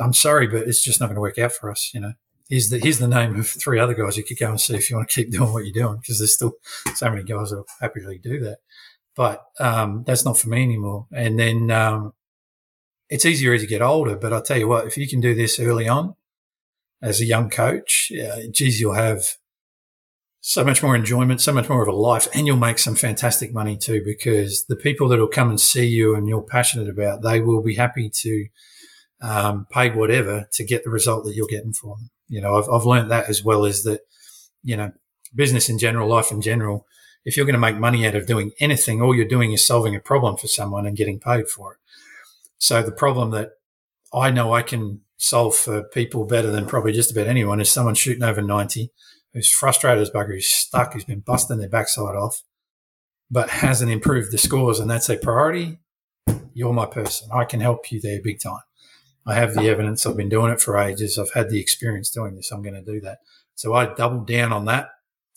Speaker 2: I'm sorry, but it's just not going to work out for us, you know. Here's the here's the name of three other guys you could go and see if you want to keep doing what you're doing because there's still so many guys that will happily do that but um, that's not for me anymore. And then um, it's easier as you get older. But I'll tell you what, if you can do this early on as a young coach, yeah, geez, you'll have so much more enjoyment, so much more of a life, and you'll make some fantastic money too. Because the people that will come and see you and you're passionate about, they will be happy to um, pay whatever to get the result that you're getting for them. You know, I've, I've learned that as well as that. You know, business in general, life in general if you're going to make money out of doing anything, all you're doing is solving a problem for someone and getting paid for it. So the problem that I know I can solve for people better than probably just about anyone is someone shooting over 90 who's frustrated as bugger, who's stuck, who's been busting their backside off, but hasn't improved the scores. And that's a priority. You're my person. I can help you there big time. I have the evidence. I've been doing it for ages. I've had the experience doing this. I'm going to do that. So I doubled down on that.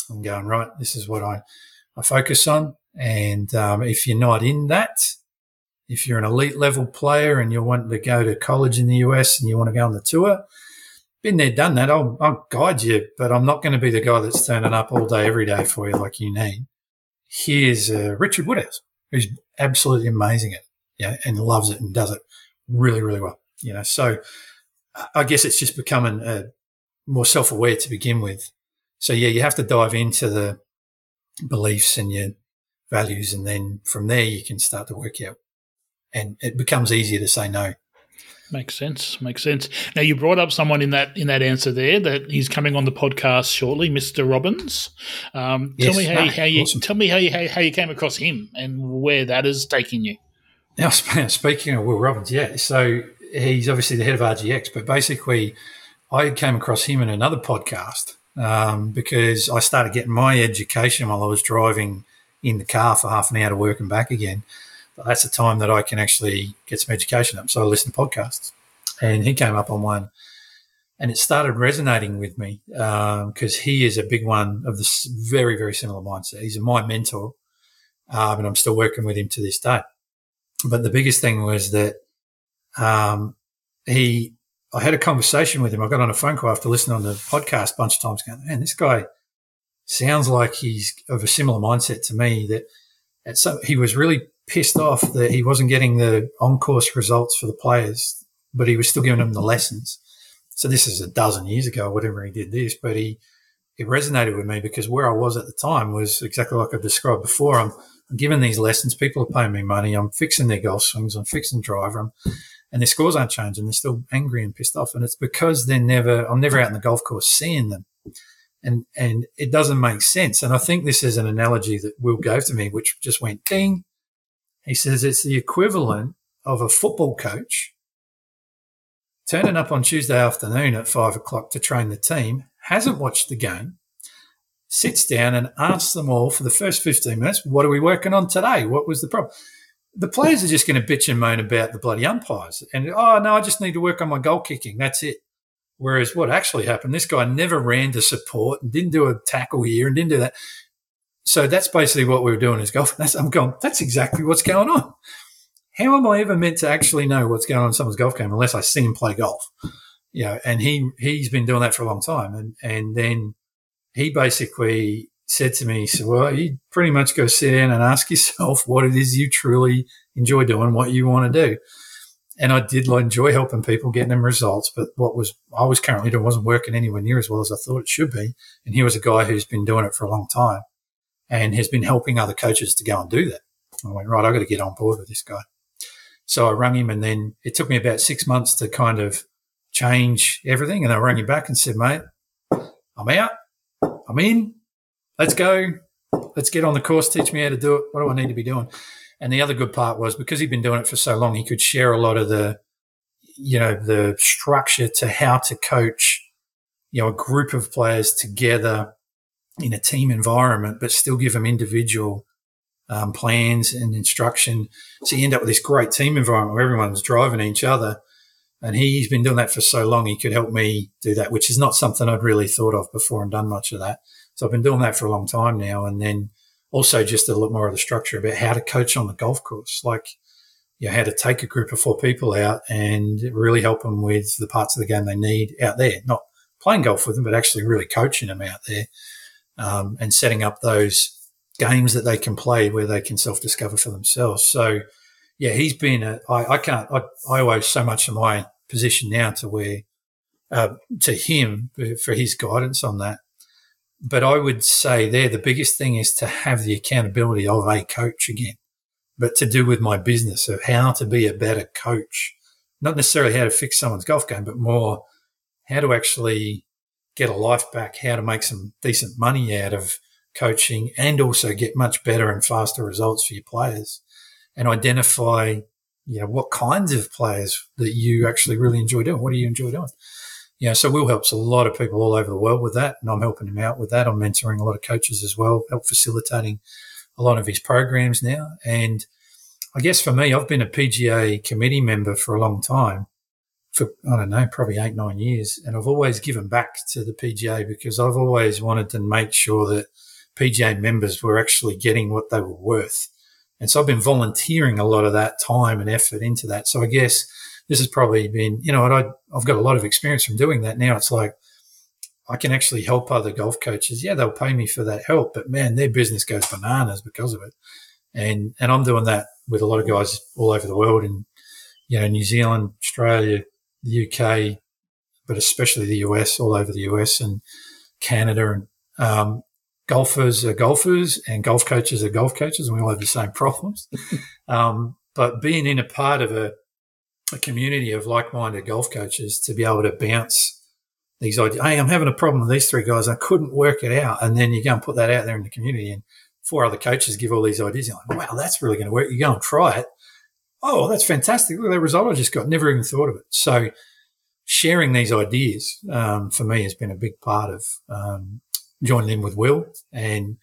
Speaker 2: I'm going, right, this is what I I focus on. And um, if you're not in that, if you're an elite level player and you're wanting to go to college in the US and you want to go on the tour, been there, done that. I'll, I'll guide you, but I'm not going to be the guy that's turning up all day, every day for you like you need. Here's uh, Richard Woodhouse, who's absolutely amazing at it, yeah, and loves it and does it really, really well. You know, so I guess it's just becoming uh, more self aware to begin with. So yeah, you have to dive into the beliefs and your values, and then from there you can start to work out, and it becomes easier to say no.
Speaker 1: Makes sense. Makes sense. Now you brought up someone in that in that answer there that he's coming on the podcast shortly, Mr. Robbins. Um, yes, tell me how, no, how you awesome. tell me how you how, how, you came across him and where that is taking you.
Speaker 2: Now speaking of Will Robbins, yeah. So he's obviously the head of RGX, but basically, I came across him in another podcast um, because I started getting my education while I was driving in the car for half an hour to work and back again. But that's the time that I can actually get some education up. So I listen to podcasts, and he came up on one, and it started resonating with me because um, he is a big one of this very very similar mindset. He's my mentor, um, and I'm still working with him to this day. But the biggest thing was that um, he, I had a conversation with him. I got on a phone call after listening on the podcast a bunch of times, going, "Man, this guy sounds like he's of a similar mindset to me." That at some, he was really pissed off that he wasn't getting the on course results for the players, but he was still giving them the lessons. So this is a dozen years ago, whatever he did this, but he it resonated with me because where I was at the time was exactly like I described before. I'm, I'm giving these lessons, people are paying me money, I'm fixing their golf swings, I'm fixing driver, I'm, and their scores aren't changing. They're still angry and pissed off, and it's because they're never. I'm never out in the golf course seeing them and and it doesn't make sense. And I think this is an analogy that Will gave to me, which just went ding. He says it's the equivalent of a football coach turning up on Tuesday afternoon at five o'clock to train the team, hasn't watched the game, sits down and asks them all for the first 15 minutes, what are we working on today? What was the problem? The players are just going to bitch and moan about the bloody umpires. And, oh, no, I just need to work on my goal kicking. That's it. Whereas what actually happened, this guy never ran to support and didn't do a tackle here and didn't do that. So that's basically what we were doing as golf. That's, I'm going, that's exactly what's going on. How am I ever meant to actually know what's going on in someone's golf game unless I see him play golf? You know, and he, he's been doing that for a long time. And, and then he basically said to me, he said, well, you pretty much go sit down and ask yourself what it is you truly enjoy doing, what you want to do and I did enjoy helping people, getting them results. But what was I was currently doing wasn't working anywhere near as well as I thought it should be. And he was a guy who's been doing it for a long time and has been helping other coaches to go and do that. I went right. I got to get on board with this guy. So I rang him, and then it took me about six months to kind of change everything. And I rang him back and said, "Mate, I'm out. I'm in. Let's go. Let's get on the course. Teach me how to do it. What do I need to be doing?" And the other good part was because he'd been doing it for so long, he could share a lot of the, you know, the structure to how to coach, you know, a group of players together in a team environment, but still give them individual um, plans and instruction. So you end up with this great team environment where everyone's driving each other. And he's been doing that for so long, he could help me do that, which is not something I'd really thought of before and done much of that. So I've been doing that for a long time now. And then also just a lot more of the structure about how to coach on the golf course, like you know, how to take a group of four people out and really help them with the parts of the game they need out there, not playing golf with them, but actually really coaching them out there um, and setting up those games that they can play where they can self discover for themselves. So, yeah, he's been, a, I, I can't, I, I owe so much of my position now to where, uh, to him for his guidance on that but I would say there the biggest thing is to have the accountability of a coach again, but to do with my business of how to be a better coach, not necessarily how to fix someone's golf game, but more how to actually get a life back, how to make some decent money out of coaching and also get much better and faster results for your players and identify, you know, what kinds of players that you actually really enjoy doing. What do you enjoy doing? You know, so Will helps a lot of people all over the world with that, and I'm helping him out with that. I'm mentoring a lot of coaches as well, help facilitating a lot of his programs now. And I guess for me, I've been a PGA committee member for a long time, for I don't know, probably eight nine years, and I've always given back to the PGA because I've always wanted to make sure that PGA members were actually getting what they were worth. And so I've been volunteering a lot of that time and effort into that. So I guess this has probably been, you know, and I, I've got a lot of experience from doing that. Now it's like I can actually help other golf coaches. Yeah, they'll pay me for that help, but man, their business goes bananas because of it. And, and I'm doing that with a lot of guys all over the world in, you know, New Zealand, Australia, the UK, but especially the US, all over the US and Canada. And, um, golfers are golfers and golf coaches are golf coaches and we all have the same problems. um, but being in a part of a, a community of like-minded golf coaches to be able to bounce these ideas. Hey, I'm having a problem with these three guys. I couldn't work it out. And then you go and put that out there in the community and four other coaches give all these ideas. You're like, wow, that's really going to work. You go and try it. Oh, that's fantastic. Look at that result I just got. Never even thought of it. So sharing these ideas um, for me has been a big part of um, joining in with Will. And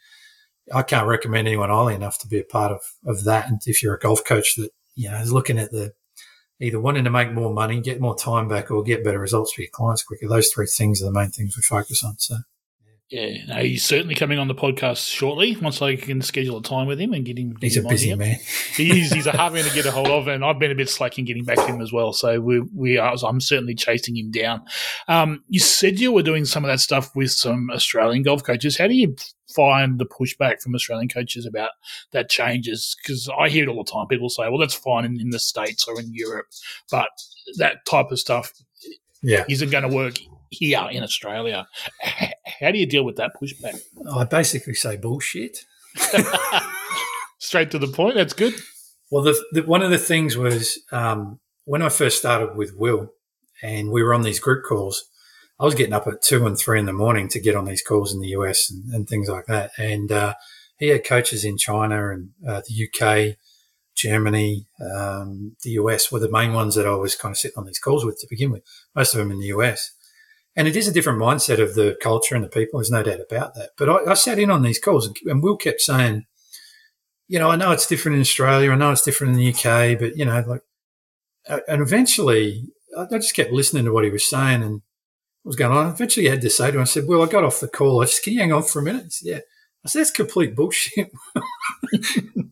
Speaker 2: I can't recommend anyone highly enough to be a part of, of that. And if you're a golf coach that, you know, is looking at the either wanting to make more money, get more time back, or get better results for your clients quicker. Those three things are the main things we focus on. So.
Speaker 1: Yeah, he's certainly coming on the podcast shortly. Once I can schedule a time with him and get him. Get
Speaker 2: he's
Speaker 1: him
Speaker 2: a busy man.
Speaker 1: he's he's a hard man to get a hold of, and I've been a bit slack in getting back to him as well. So we we are. I'm certainly chasing him down. Um, you said you were doing some of that stuff with some Australian golf coaches. How do you find the pushback from Australian coaches about that changes? Because I hear it all the time. People say, "Well, that's fine in, in the states or in Europe," but that type of stuff
Speaker 2: yeah.
Speaker 1: isn't going to work here in Australia. How do you deal with that pushback?
Speaker 2: I basically say bullshit.
Speaker 1: Straight to the point. That's good.
Speaker 2: Well, the, the, one of the things was um, when I first started with Will, and we were on these group calls. I was getting up at two and three in the morning to get on these calls in the US and, and things like that. And uh, he had coaches in China and uh, the UK, Germany, um, the US were the main ones that I was kind of sitting on these calls with to begin with. Most of them in the US. And it is a different mindset of the culture and the people. There's no doubt about that. But I, I sat in on these calls and Will kept saying, you know, I know it's different in Australia. I know it's different in the UK, but you know, like, and eventually I just kept listening to what he was saying and what was going on. Eventually I had to say to him, I said, well, I got off the call. I said, can you hang on for a minute? He said, yeah. I said, that's complete bullshit.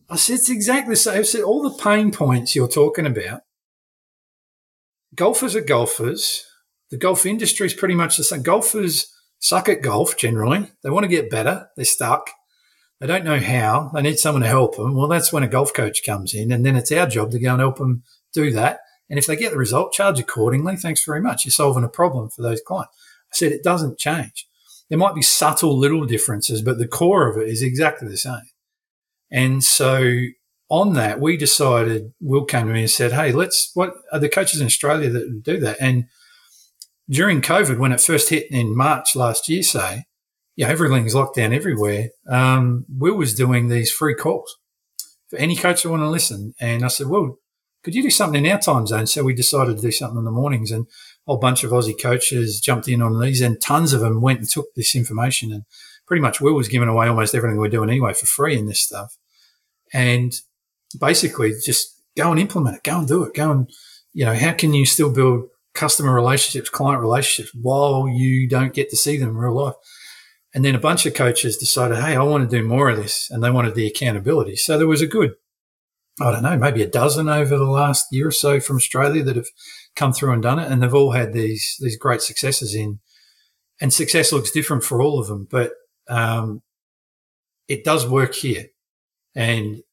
Speaker 2: I said, it's exactly the same. I said, all the pain points you're talking about, golfers are golfers the golf industry is pretty much the same. Golfers suck at golf generally. They want to get better. They're stuck. They don't know how. They need someone to help them. Well, that's when a golf coach comes in, and then it's our job to go and help them do that. And if they get the result, charge accordingly. Thanks very much. You're solving a problem for those clients. I said it doesn't change. There might be subtle little differences, but the core of it is exactly the same. And so on that, we decided, Will came to me and said, Hey, let's, what are the coaches in Australia that do that? And during COVID, when it first hit in March last year, say, yeah, everything's locked down everywhere. Um, Will was doing these free calls for any coach that want to listen. And I said, well, could you do something in our time zone? So we decided to do something in the mornings and a whole bunch of Aussie coaches jumped in on these and tons of them went and took this information and pretty much Will was giving away almost everything we're doing anyway for free in this stuff. And basically just go and implement it, go and do it, go and, you know, how can you still build customer relationships, client relationships while you don't get to see them in real life. And then a bunch of coaches decided, hey, I want to do more of this. And they wanted the accountability. So there was a good, I don't know, maybe a dozen over the last year or so from Australia that have come through and done it. And they've all had these, these great successes in, and success looks different for all of them, but, um, it does work here. And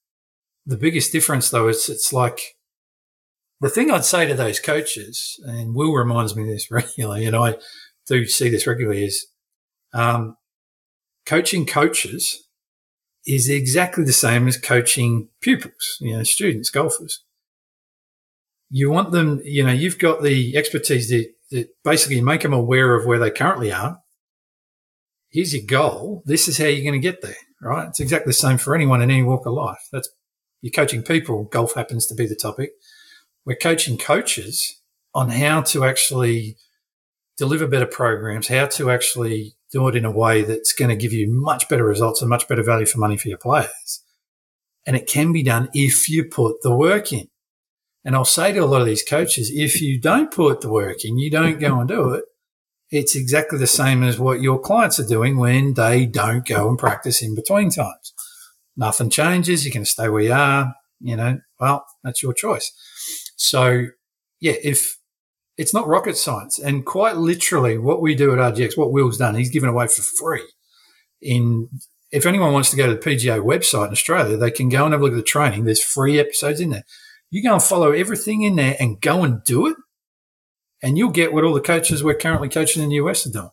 Speaker 2: the biggest difference though is it's like the thing I'd say to those coaches, and Will reminds me this regularly, and I do see this regularly, is um, coaching coaches is exactly the same as coaching pupils, you know, students, golfers. You want them, you know, you've got the expertise that, that basically make them aware of where they currently are. Here's your goal. This is how you're going to get there, right? It's exactly the same for anyone in any walk of life. That's you're coaching people. Golf happens to be the topic we're coaching coaches on how to actually deliver better programs, how to actually do it in a way that's going to give you much better results and much better value for money for your players. And it can be done if you put the work in. And I'll say to a lot of these coaches, if you don't put the work in, you don't go and do it. It's exactly the same as what your clients are doing when they don't go and practice in between times. Nothing changes. You can stay where you are. You know, well, that's your choice. So, yeah, if it's not rocket science, and quite literally, what we do at RGX, what Will's done, he's given away for free in if anyone wants to go to the PGA website in Australia, they can go and have a look at the training. There's free episodes in there. You go and follow everything in there and go and do it, and you'll get what all the coaches we're currently coaching in the US are doing,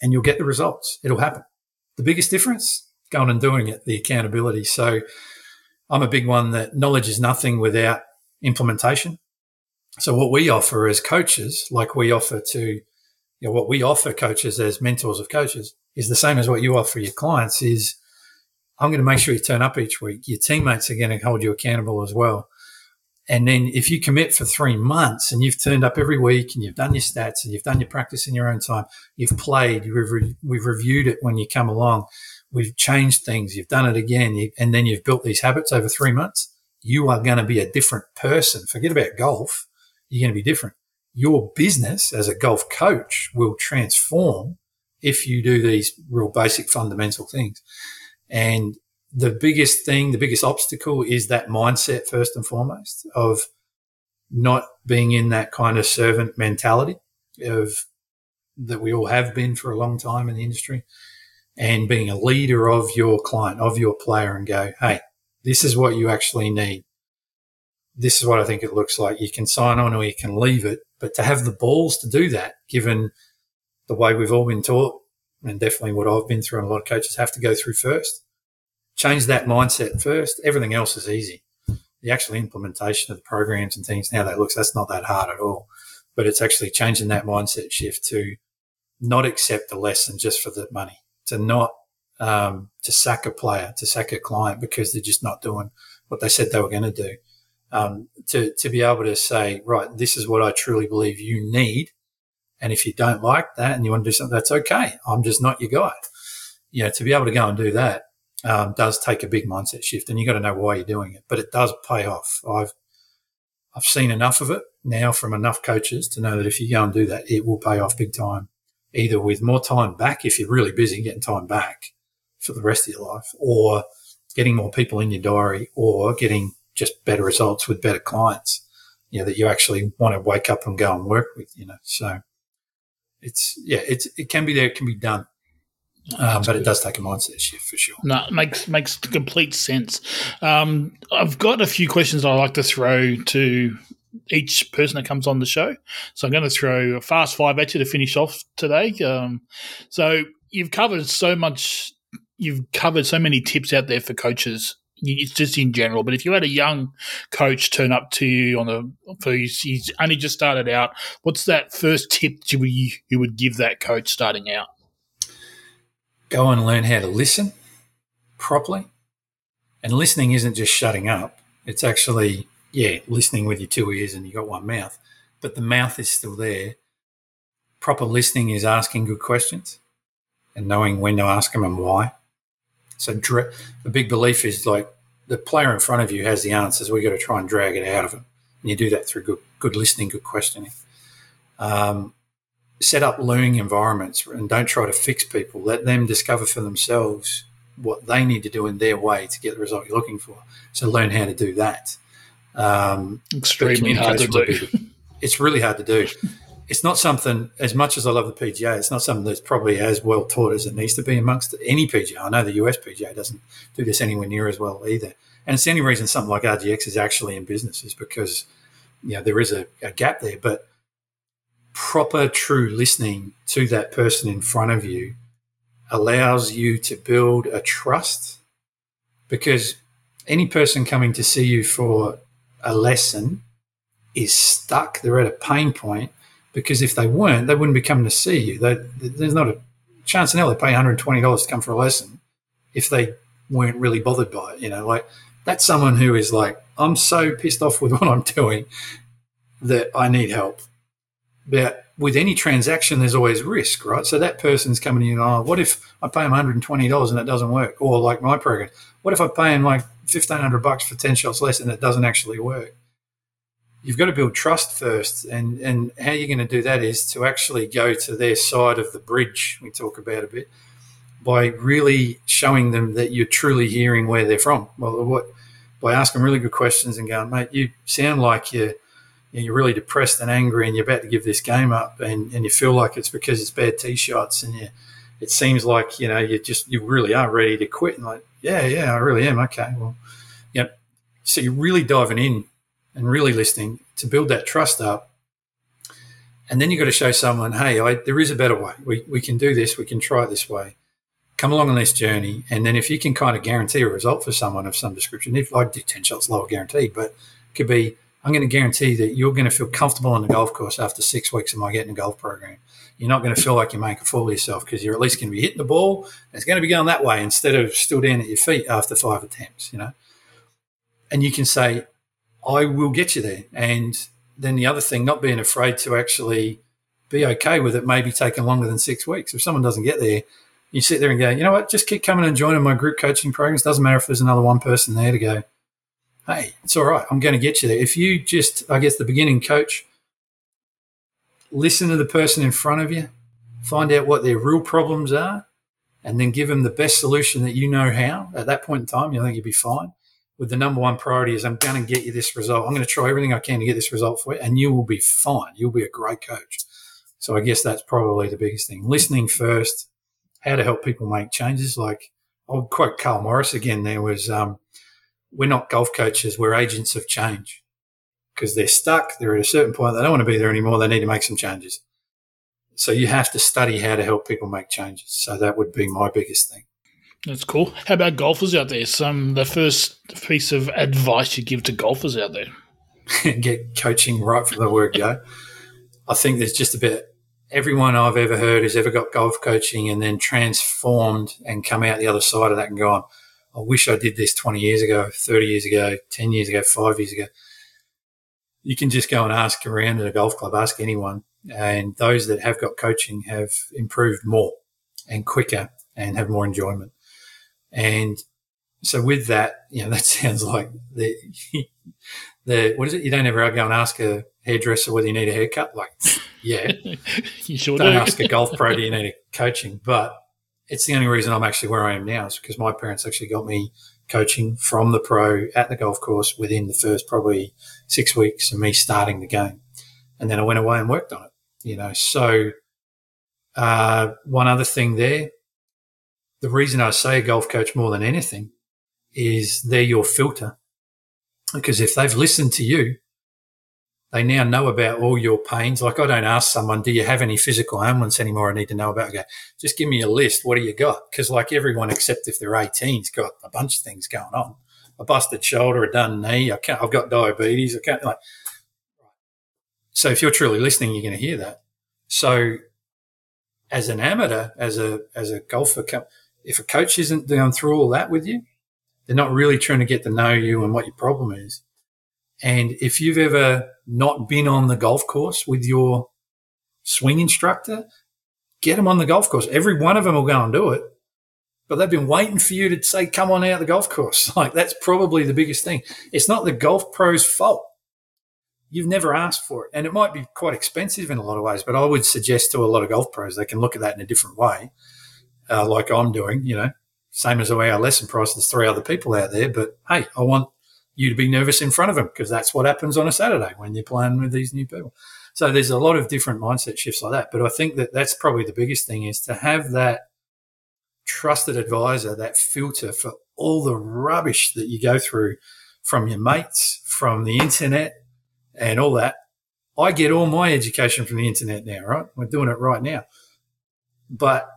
Speaker 2: and you'll get the results. It'll happen. The biggest difference, going and doing it, the accountability. So I'm a big one that knowledge is nothing without implementation. So what we offer as coaches, like we offer to, you know, what we offer coaches as mentors of coaches is the same as what you offer your clients is I'm going to make sure you turn up each week. Your teammates are going to hold you accountable as well. And then if you commit for three months and you've turned up every week and you've done your stats and you've done your practice in your own time, you've played, we've, re- we've reviewed it when you come along, we've changed things, you've done it again, you, and then you've built these habits over three months, you are going to be a different person. Forget about golf you're going to be different. Your business as a golf coach will transform if you do these real basic fundamental things. And the biggest thing, the biggest obstacle is that mindset first and foremost of not being in that kind of servant mentality of that we all have been for a long time in the industry and being a leader of your client, of your player and go, Hey, this is what you actually need this is what I think it looks like. You can sign on or you can leave it, but to have the balls to do that, given the way we've all been taught, and definitely what I've been through and a lot of coaches have to go through first, change that mindset first. Everything else is easy. The actual implementation of the programs and things, now that looks, that's not that hard at all. But it's actually changing that mindset shift to not accept the lesson just for the money, to not, um, to sack a player, to sack a client because they're just not doing what they said they were going to do um, to, to be able to say, right, this is what I truly believe you need. And if you don't like that and you want to do something, that's okay. I'm just not your guy. You know, to be able to go and do that um, does take a big mindset shift, and you've got to know why you're doing it. But it does pay off. I've I've seen enough of it now from enough coaches to know that if you go and do that, it will pay off big time. Either with more time back if you're really busy, getting time back for the rest of your life, or getting more people in your diary, or getting just better results with better clients, you know, that you actually want to wake up and go and work with, you know. So it's, yeah, it's, it can be there, it can be done. Um, but it does take a mindset shift for sure.
Speaker 1: No, it makes makes complete sense. Um, I've got a few questions I like to throw to each person that comes on the show. So I'm going to throw a fast five at you to finish off today. Um, so you've covered so much. You've covered so many tips out there for coaches it's just in general. But if you had a young coach turn up to you on the, for he's, he's only just started out, what's that first tip you, you would give that coach starting out?
Speaker 2: Go and learn how to listen properly. And listening isn't just shutting up. It's actually, yeah, listening with your two ears and you got one mouth, but the mouth is still there. Proper listening is asking good questions and knowing when to ask them and why so dra- the big belief is like the player in front of you has the answers. We've got to try and drag it out of them, and you do that through good, good listening, good questioning. Um, set up learning environments and don't try to fix people. Let them discover for themselves what they need to do in their way to get the result you're looking for. So learn how to do that. Um,
Speaker 1: Extremely hard to do.
Speaker 2: it's really hard to do it's not something as much as I love the PGA. It's not something that's probably as well taught as it needs to be amongst any PGA. I know the US PGA doesn't do this anywhere near as well either, and it's the only reason something like RGX is actually in business is because you know there is a, a gap there. But proper, true listening to that person in front of you allows you to build a trust because any person coming to see you for a lesson is stuck. They're at a pain point because if they weren't, they wouldn't be coming to see you. They, there's not a chance in hell they pay $120 to come for a lesson if they weren't really bothered by it. You know, like that's someone who is like, I'm so pissed off with what I'm doing that I need help. But with any transaction, there's always risk, right? So that person's coming in, and oh, what if I pay them $120 and it doesn't work? Or like my program, what if I pay them like 1500 bucks for 10 shots less and it doesn't actually work? You've got to build trust first. And, and how you're going to do that is to actually go to their side of the bridge, we talk about a bit, by really showing them that you're truly hearing where they're from. Well, what, by asking really good questions and going, mate, you sound like you're, you're really depressed and angry and you're about to give this game up and, and you feel like it's because it's bad tee shots and you it seems like you know you just you really are ready to quit, and like yeah, yeah, I really am. Okay, well, yeah. So you're really diving in and really listening to build that trust up. And then you've got to show someone, hey, I, there is a better way. We, we can do this. We can try it this way. Come along on this journey. And then if you can kind of guarantee a result for someone of some description, if I do 10 shots lower guaranteed, but it could be, I'm going to guarantee that you're going to feel comfortable on the golf course after six weeks of my getting a golf program. You're not going to feel like you make a fool of yourself because you're at least going to be hitting the ball. it's going to be going that way instead of still down at your feet after five attempts, you know. And you can say, I will get you there. And then the other thing, not being afraid to actually be okay with it, maybe taking longer than six weeks. If someone doesn't get there, you sit there and go, you know what, just keep coming and joining my group coaching programs. Doesn't matter if there's another one person there to go, hey, it's all right. I'm going to get you there. If you just, I guess, the beginning coach, listen to the person in front of you, find out what their real problems are, and then give them the best solution that you know how. At that point in time, you think you'll be fine. With the number one priority is I'm going to get you this result. I'm going to try everything I can to get this result for you, and you will be fine. You'll be a great coach. So I guess that's probably the biggest thing. Listening first, how to help people make changes. Like I'll quote Karl Morris again. There was, um, we're not golf coaches. We're agents of change because they're stuck. They're at a certain point. They don't want to be there anymore. They need to make some changes. So you have to study how to help people make changes. So that would be my biggest thing.
Speaker 1: That's cool. How about golfers out there? Some the first piece of advice you give to golfers out there.
Speaker 2: Get coaching right from the word go. I think there's just a bit. Everyone I've ever heard who's ever got golf coaching and then transformed and come out the other side of that and gone, I wish I did this 20 years ago, 30 years ago, 10 years ago, five years ago you can just go and ask around at a golf club, ask anyone. And those that have got coaching have improved more and quicker and have more enjoyment. And so with that, you know, that sounds like the, the, what is it? You don't ever go and ask a hairdresser whether you need a haircut. Like, yeah,
Speaker 1: you sure
Speaker 2: don't
Speaker 1: do.
Speaker 2: ask a golf pro, do you need a coaching? But it's the only reason I'm actually where I am now is because my parents actually got me coaching from the pro at the golf course within the first probably six weeks of me starting the game. And then I went away and worked on it, you know. So, uh, one other thing there, the reason I say a golf coach more than anything is they're your filter. Because if they've listened to you, they now know about all your pains. Like I don't ask someone, do you have any physical ailments anymore? I need to know about. Okay, just give me a list. What do you got? Because like everyone, except if they're 18's got a bunch of things going on. A busted shoulder, a done knee. I can't, I've got diabetes. I can't like. So if you're truly listening, you're going to hear that. So as an amateur, as a as a golfer, if a coach isn't going through all that with you, they're not really trying to get to know you and what your problem is. And if you've ever not been on the golf course with your swing instructor, get them on the golf course. Every one of them will go and do it, but they've been waiting for you to say, come on out the golf course. Like that's probably the biggest thing. It's not the golf pro's fault. You've never asked for it. And it might be quite expensive in a lot of ways, but I would suggest to a lot of golf pros, they can look at that in a different way, uh, like I'm doing, you know, same as the way our lesson price, there's three other people out there, but hey, I want you to be nervous in front of them because that's what happens on a Saturday when you're playing with these new people. So there's a lot of different mindset shifts like that. But I think that that's probably the biggest thing is to have that trusted advisor, that filter for all the rubbish that you go through from your mates, from the internet and all that. I get all my education from the internet now, right? We're doing it right now. But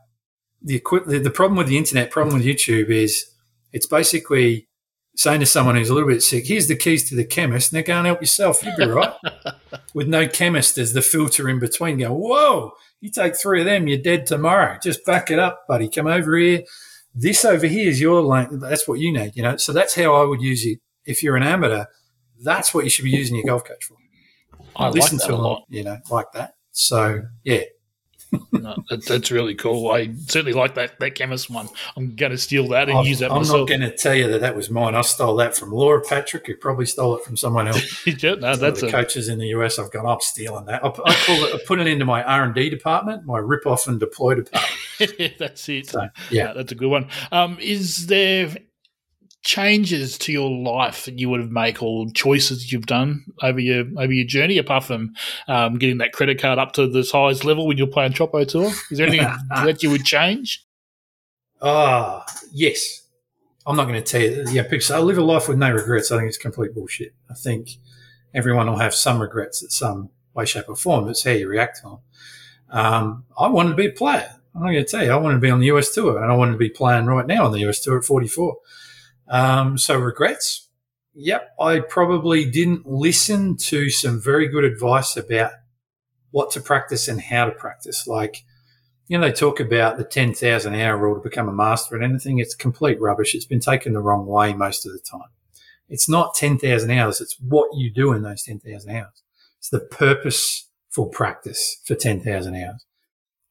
Speaker 2: the, the problem with the internet, problem with YouTube is it's basically saying to someone who's a little bit sick, here's the keys to the chemist, and they're going, help yourself, you'll be right. With no chemist as the filter in between, go, whoa, you take three of them, you're dead tomorrow. Just back it up, buddy. Come over here. This over here is your lane. That's what you need, you know. So that's how I would use it. If you're an amateur, that's what you should be using your golf coach for.
Speaker 1: I Listen like to a lot,
Speaker 2: you know, like that. So yeah,
Speaker 1: no, that, that's really cool. I certainly like that that chemist one. I'm going to steal that and
Speaker 2: I've,
Speaker 1: use that
Speaker 2: I'm
Speaker 1: myself.
Speaker 2: not going to tell you that that was mine. I stole that from Laura Patrick, who probably stole it from someone else.
Speaker 1: no, that's
Speaker 2: the
Speaker 1: a,
Speaker 2: coaches in the US. I've gone, I'm stealing that. I, I, it, I put it into my R and D department, my rip off and deploy department.
Speaker 1: that's it.
Speaker 2: So, yeah,
Speaker 1: that's a good one. Um, is there changes to your life that you would have made or choices you've done over your over your journey, apart from um, getting that credit card up to this highest level when you're playing Troppo Tour? Is there anything that you would change?
Speaker 2: Ah, uh, yes. I'm not going to tell you. Yeah, say, I live a life with no regrets. I think it's complete bullshit. I think everyone will have some regrets at some way, shape, or form. It's how you react to them. Um, I wanted to be a player. I'm not going to tell you. I wanted to be on the US tour, and I wanted to be playing right now on the US tour at 44. Um, so regrets. Yep, I probably didn't listen to some very good advice about what to practice and how to practice. Like, you know, they talk about the 10,000 hour rule to become a master at anything. It's complete rubbish. It's been taken the wrong way most of the time. It's not 10,000 hours. It's what you do in those 10,000 hours. It's the purposeful practice for 10,000 hours.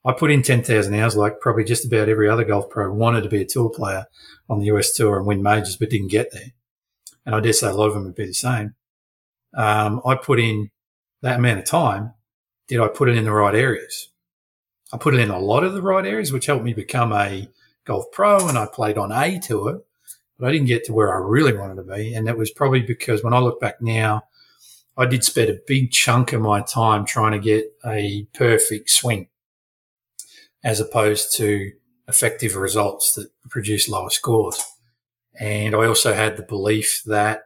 Speaker 2: I put in 10,000 hours like probably just about every other golf pro wanted to be a tour player on the US tour and win majors, but didn't get there. And I dare say a lot of them would be the same. Um, I put in that amount of time. Did I put it in the right areas? I put it in a lot of the right areas, which helped me become a golf pro and I played on a tour, but I didn't get to where I really wanted to be. And that was probably because when I look back now, I did spend a big chunk of my time trying to get a perfect swing as opposed to effective results that produce lower scores. And I also had the belief that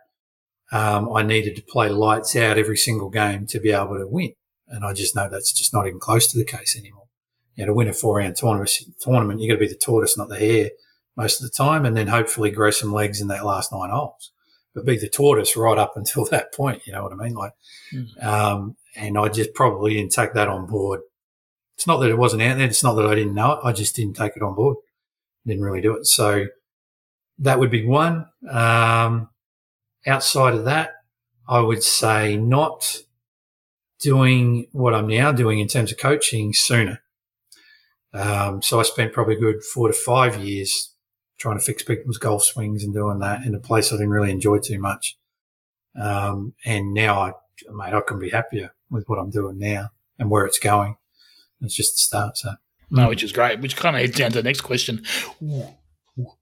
Speaker 2: um, I needed to play lights out every single game to be able to win. And I just know that's just not even close to the case anymore. You know, to win a four round tournament, tournament, you got to be the tortoise, not the hare most of the time. And then hopefully grow some legs in that last nine holes, but be the tortoise right up until that point. You know what I mean? Like, mm. um, and I just probably didn't take that on board it's not that it wasn't out there. It's not that I didn't know it. I just didn't take it on board. Didn't really do it. So that would be one. Um, outside of that, I would say not doing what I'm now doing in terms of coaching sooner. Um, so I spent probably good four to five years trying to fix people's golf swings and doing that in a place I didn't really enjoy too much. Um, and now I, mate, I can be happier with what I'm doing now and where it's going it's just the start. So
Speaker 1: no, which is great. Which kind of heads down to the next question: Where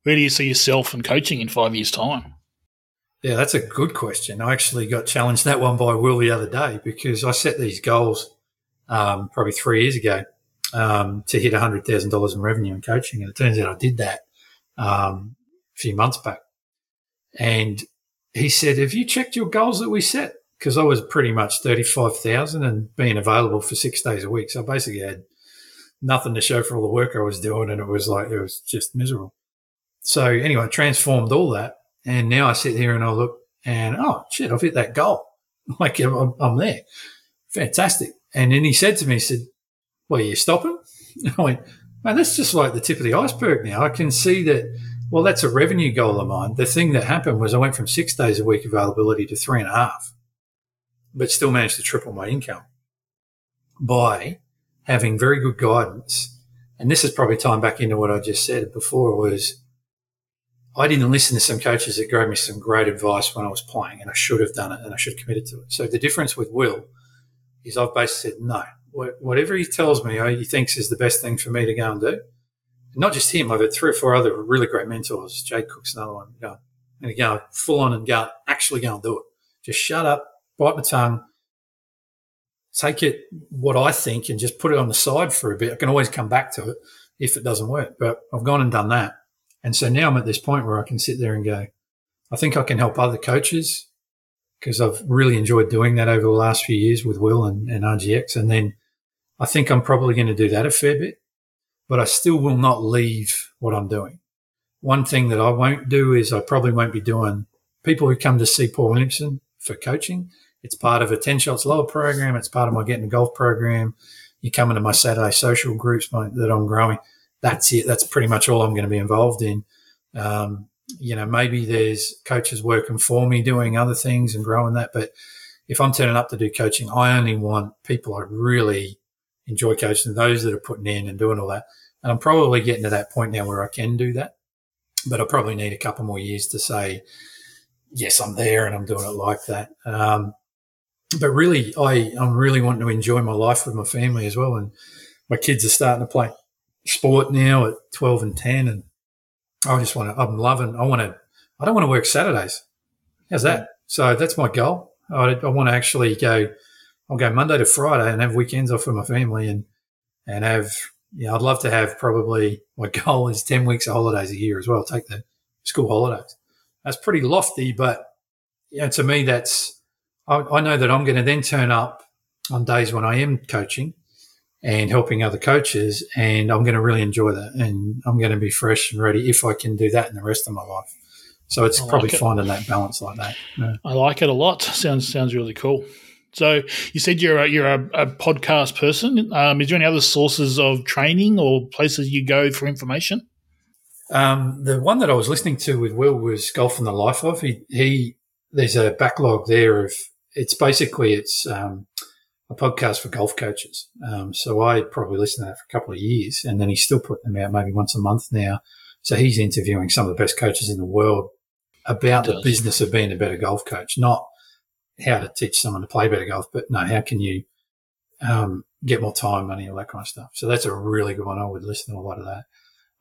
Speaker 1: do you see yourself and coaching in five years' time?
Speaker 2: Yeah, that's a good question. I actually got challenged that one by Will the other day because I set these goals um, probably three years ago um, to hit hundred thousand dollars in revenue in coaching, and it turns out I did that um, a few months back. And he said, "Have you checked your goals that we set?" Because I was pretty much 35,000 and being available for six days a week. So I basically had nothing to show for all the work I was doing. And it was like, it was just miserable. So anyway, I transformed all that. And now I sit here and I look and, oh shit, I've hit that goal. Like I'm, I'm there. Fantastic. And then he said to me, he said, well, you stopping? I went, man, that's just like the tip of the iceberg now. I can see that, well, that's a revenue goal of mine. The thing that happened was I went from six days a week availability to three and a half but still managed to triple my income by having very good guidance. And this is probably tying back into what I just said before was I didn't listen to some coaches that gave me some great advice when I was playing and I should have done it and I should have committed to it. So the difference with Will is I've basically said, no, whatever he tells me uh, he thinks is the best thing for me to go and do. not just him, I've had three or four other really great mentors. Jade Cook's another one. Go and go full on and go actually go and do it. Just shut up, bite my tongue, take it what I think and just put it on the side for a bit. I can always come back to it if it doesn't work, but I've gone and done that. And so now I'm at this point where I can sit there and go, I think I can help other coaches because I've really enjoyed doing that over the last few years with Will and, and RGX. And then I think I'm probably going to do that a fair bit, but I still will not leave what I'm doing. One thing that I won't do is I probably won't be doing people who come to see Paul Williamson for coaching. It's part of a 10 shots lower program. It's part of my getting a golf program. You come into my Saturday social groups that I'm growing. That's it. That's pretty much all I'm going to be involved in. Um, you know, maybe there's coaches working for me doing other things and growing that. But if I'm turning up to do coaching, I only want people I really enjoy coaching, those that are putting in and doing all that. And I'm probably getting to that point now where I can do that. But I probably need a couple more years to say, yes, I'm there and I'm doing it like that. Um, but really, I, I'm really wanting to enjoy my life with my family as well. And my kids are starting to play sport now at 12 and 10. And I just want to, I'm loving, I want to, I don't want to work Saturdays. How's that? Mm. So that's my goal. I, I want to actually go. I'll go Monday to Friday and have weekends off with my family and and have. Yeah, I'd love to have probably my goal is ten weeks of holidays a year as well. Take the school holidays. That's pretty lofty, but yeah, to me, that's I, I know that I'm going to then turn up on days when I am coaching and helping other coaches, and I'm going to really enjoy that, and I'm going to be fresh and ready if I can do that in the rest of my life. So it's like probably it. finding that balance like that.
Speaker 1: Yeah. I like it a lot. Sounds sounds really cool. So you said you're a, you're a, a podcast person. Um, is there any other sources of training or places you go for information?
Speaker 2: Um, the one that I was listening to with Will was Golf and the Life of. He, he there's a backlog there of it's basically it's um, a podcast for golf coaches. Um, so I probably listened to that for a couple of years, and then he's still putting them out maybe once a month now. So he's interviewing some of the best coaches in the world about the business of being a better golf coach, not how to teach someone to play better golf, but no, how can you um, get more time, money, all that kind of stuff. So that's a really good one. I would listen to a lot of that.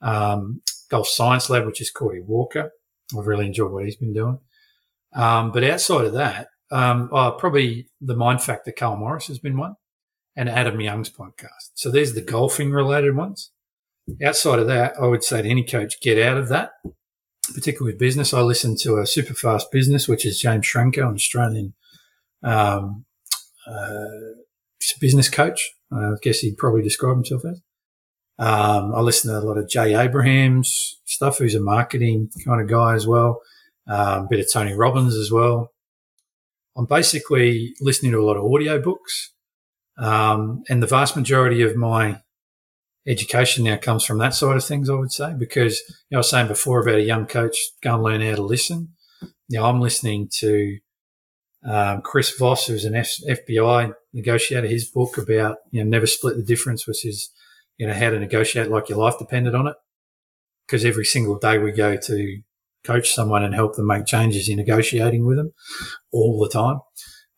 Speaker 2: Um, golf Science Lab, which is Cordie Walker. I've really enjoyed what he's been doing. Um, but outside of that, um, oh, probably the Mind Factor, Karl Morris has been one, and Adam Young's podcast. So there's the golfing related ones. Outside of that, I would say to any coach, get out of that, particularly with business. I listen to a super fast business, which is James Schramko, an Australian um, uh, business coach. I guess he'd probably describe himself as. Um, I listen to a lot of Jay Abraham's stuff, who's a marketing kind of guy as well. Um, a bit of Tony Robbins as well. I'm basically listening to a lot of audio books. Um, and the vast majority of my education now comes from that side of things, I would say, because you know, I was saying before about a young coach go and learn how to listen. Now I'm listening to um, Chris Voss, who's an F- FBI negotiator, his book about you know never split the difference, which is you know how to negotiate like your life depended on it. Because every single day we go to coach someone and help them make changes, you're negotiating with them all the time.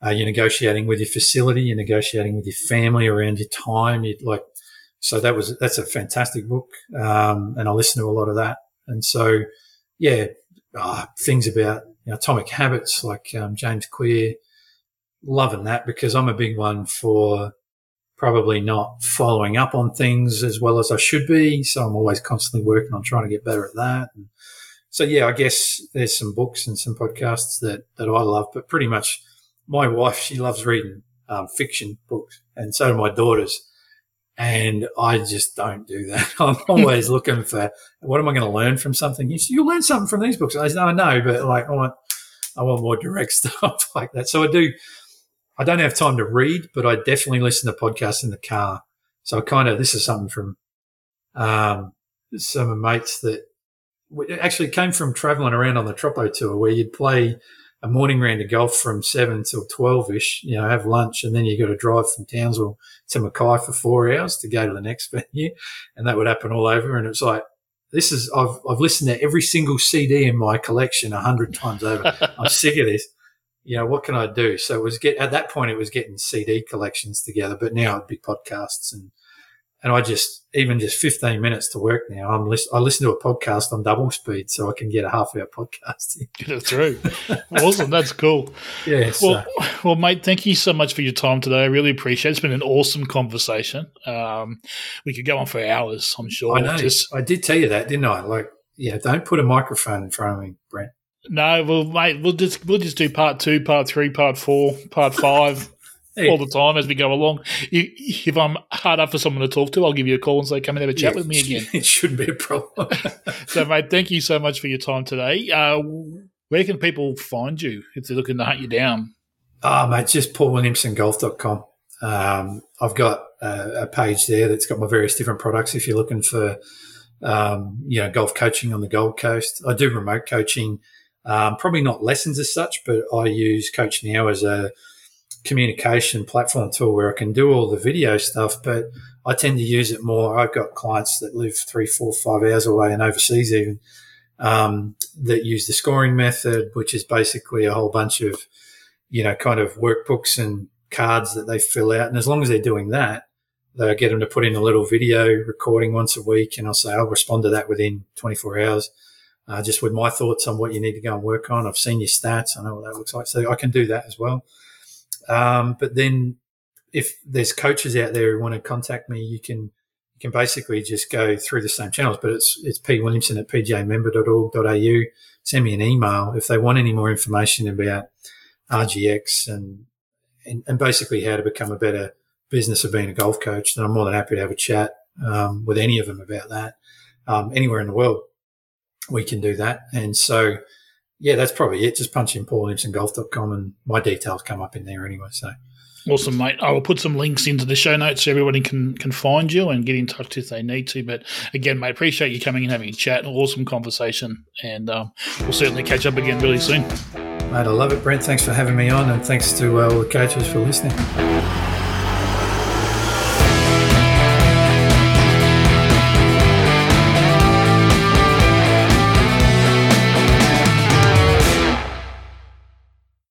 Speaker 2: Uh, you're negotiating with your facility, you're negotiating with your family around your time. You like, so that was that's a fantastic book, um, and I listen to a lot of that. And so, yeah, uh, things about you know, atomic habits like um, James Clear, loving that because I'm a big one for probably not following up on things as well as I should be. So I'm always constantly working on trying to get better at that. And so yeah, I guess there's some books and some podcasts that that I love, but pretty much my wife she loves reading um, fiction books, and so do my daughters. And I just don't do that. I'm always looking for what am I going to learn from something. You will learn something from these books. I know, but like I want, I want more direct stuff like that. So I do. I don't have time to read, but I definitely listen to podcasts in the car. So I kind of this is something from um, some mates that it actually came from traveling around on the Troppo tour where you'd play a morning round of golf from seven till 12 ish, you know, have lunch and then you got to drive from Townsville to Mackay for four hours to go to the next venue. And that would happen all over. And it's like, this is, I've, I've listened to every single CD in my collection a hundred times over. I'm sick of this. You know, what can I do? So it was get, at that point, it was getting CD collections together, but now it'd be podcasts and, and I just even just 15 minutes to work now. I'm list- I listen to a podcast on double speed so I can get a half hour podcast.
Speaker 1: Get it through. awesome. That's cool.
Speaker 2: Yeah.
Speaker 1: Well, well, mate, thank you so much for your time today. I really appreciate it. It's been an awesome conversation. Um, we could go on for hours, I'm sure.
Speaker 2: I know. Just- I did tell you that, didn't I? Like, yeah, don't put a microphone in front of me, Brent.
Speaker 1: No, well, mate, we'll just we'll just do part two, part three, part four, part five hey. all the time as we go along. If I'm hard up for someone to talk to, I'll give you a call and say, come and have a chat yeah, with me again.
Speaker 2: It shouldn't be a problem.
Speaker 1: so, mate, thank you so much for your time today. Uh, where can people find you if they're looking to hunt you down?
Speaker 2: Ah, oh, mate, just paulwilliamsongolf.com. Um, I've got a, a, page there that's got my various different products. If you're looking for, um, you know, golf coaching on the Gold Coast, I do remote coaching. Um, probably not lessons as such, but I use CoachNow as a communication platform tool where I can do all the video stuff, but I tend to use it more. I've got clients that live three, four, five hours away and overseas even um, that use the scoring method, which is basically a whole bunch of, you know, kind of workbooks and cards that they fill out. And as long as they're doing that, they get them to put in a little video recording once a week. And I'll say, I'll respond to that within 24 hours. uh, just with my thoughts on what you need to go and work on. I've seen your stats. I know what that looks like. So I can do that as well. Um, but then if there's coaches out there who want to contact me, you can you can basically just go through the same channels. But it's it's p williamson at pgamember.org.au. Send me an email if they want any more information about RGX and and, and basically how to become a better business of being a golf coach. Then I'm more than happy to have a chat um, with any of them about that. Um, anywhere in the world, we can do that. And so, yeah, that's probably it. Just punch in paulwilliamsongolf.com and my details come up in there anyway. So.
Speaker 1: Awesome, mate. I will put some links into the show notes so everybody can can find you and get in touch if they need to. But again, mate, appreciate you coming and having a chat. Awesome conversation, and um, we'll certainly catch up again really soon.
Speaker 2: Mate, I love it, Brent. Thanks for having me on, and thanks to uh, all the coaches for listening.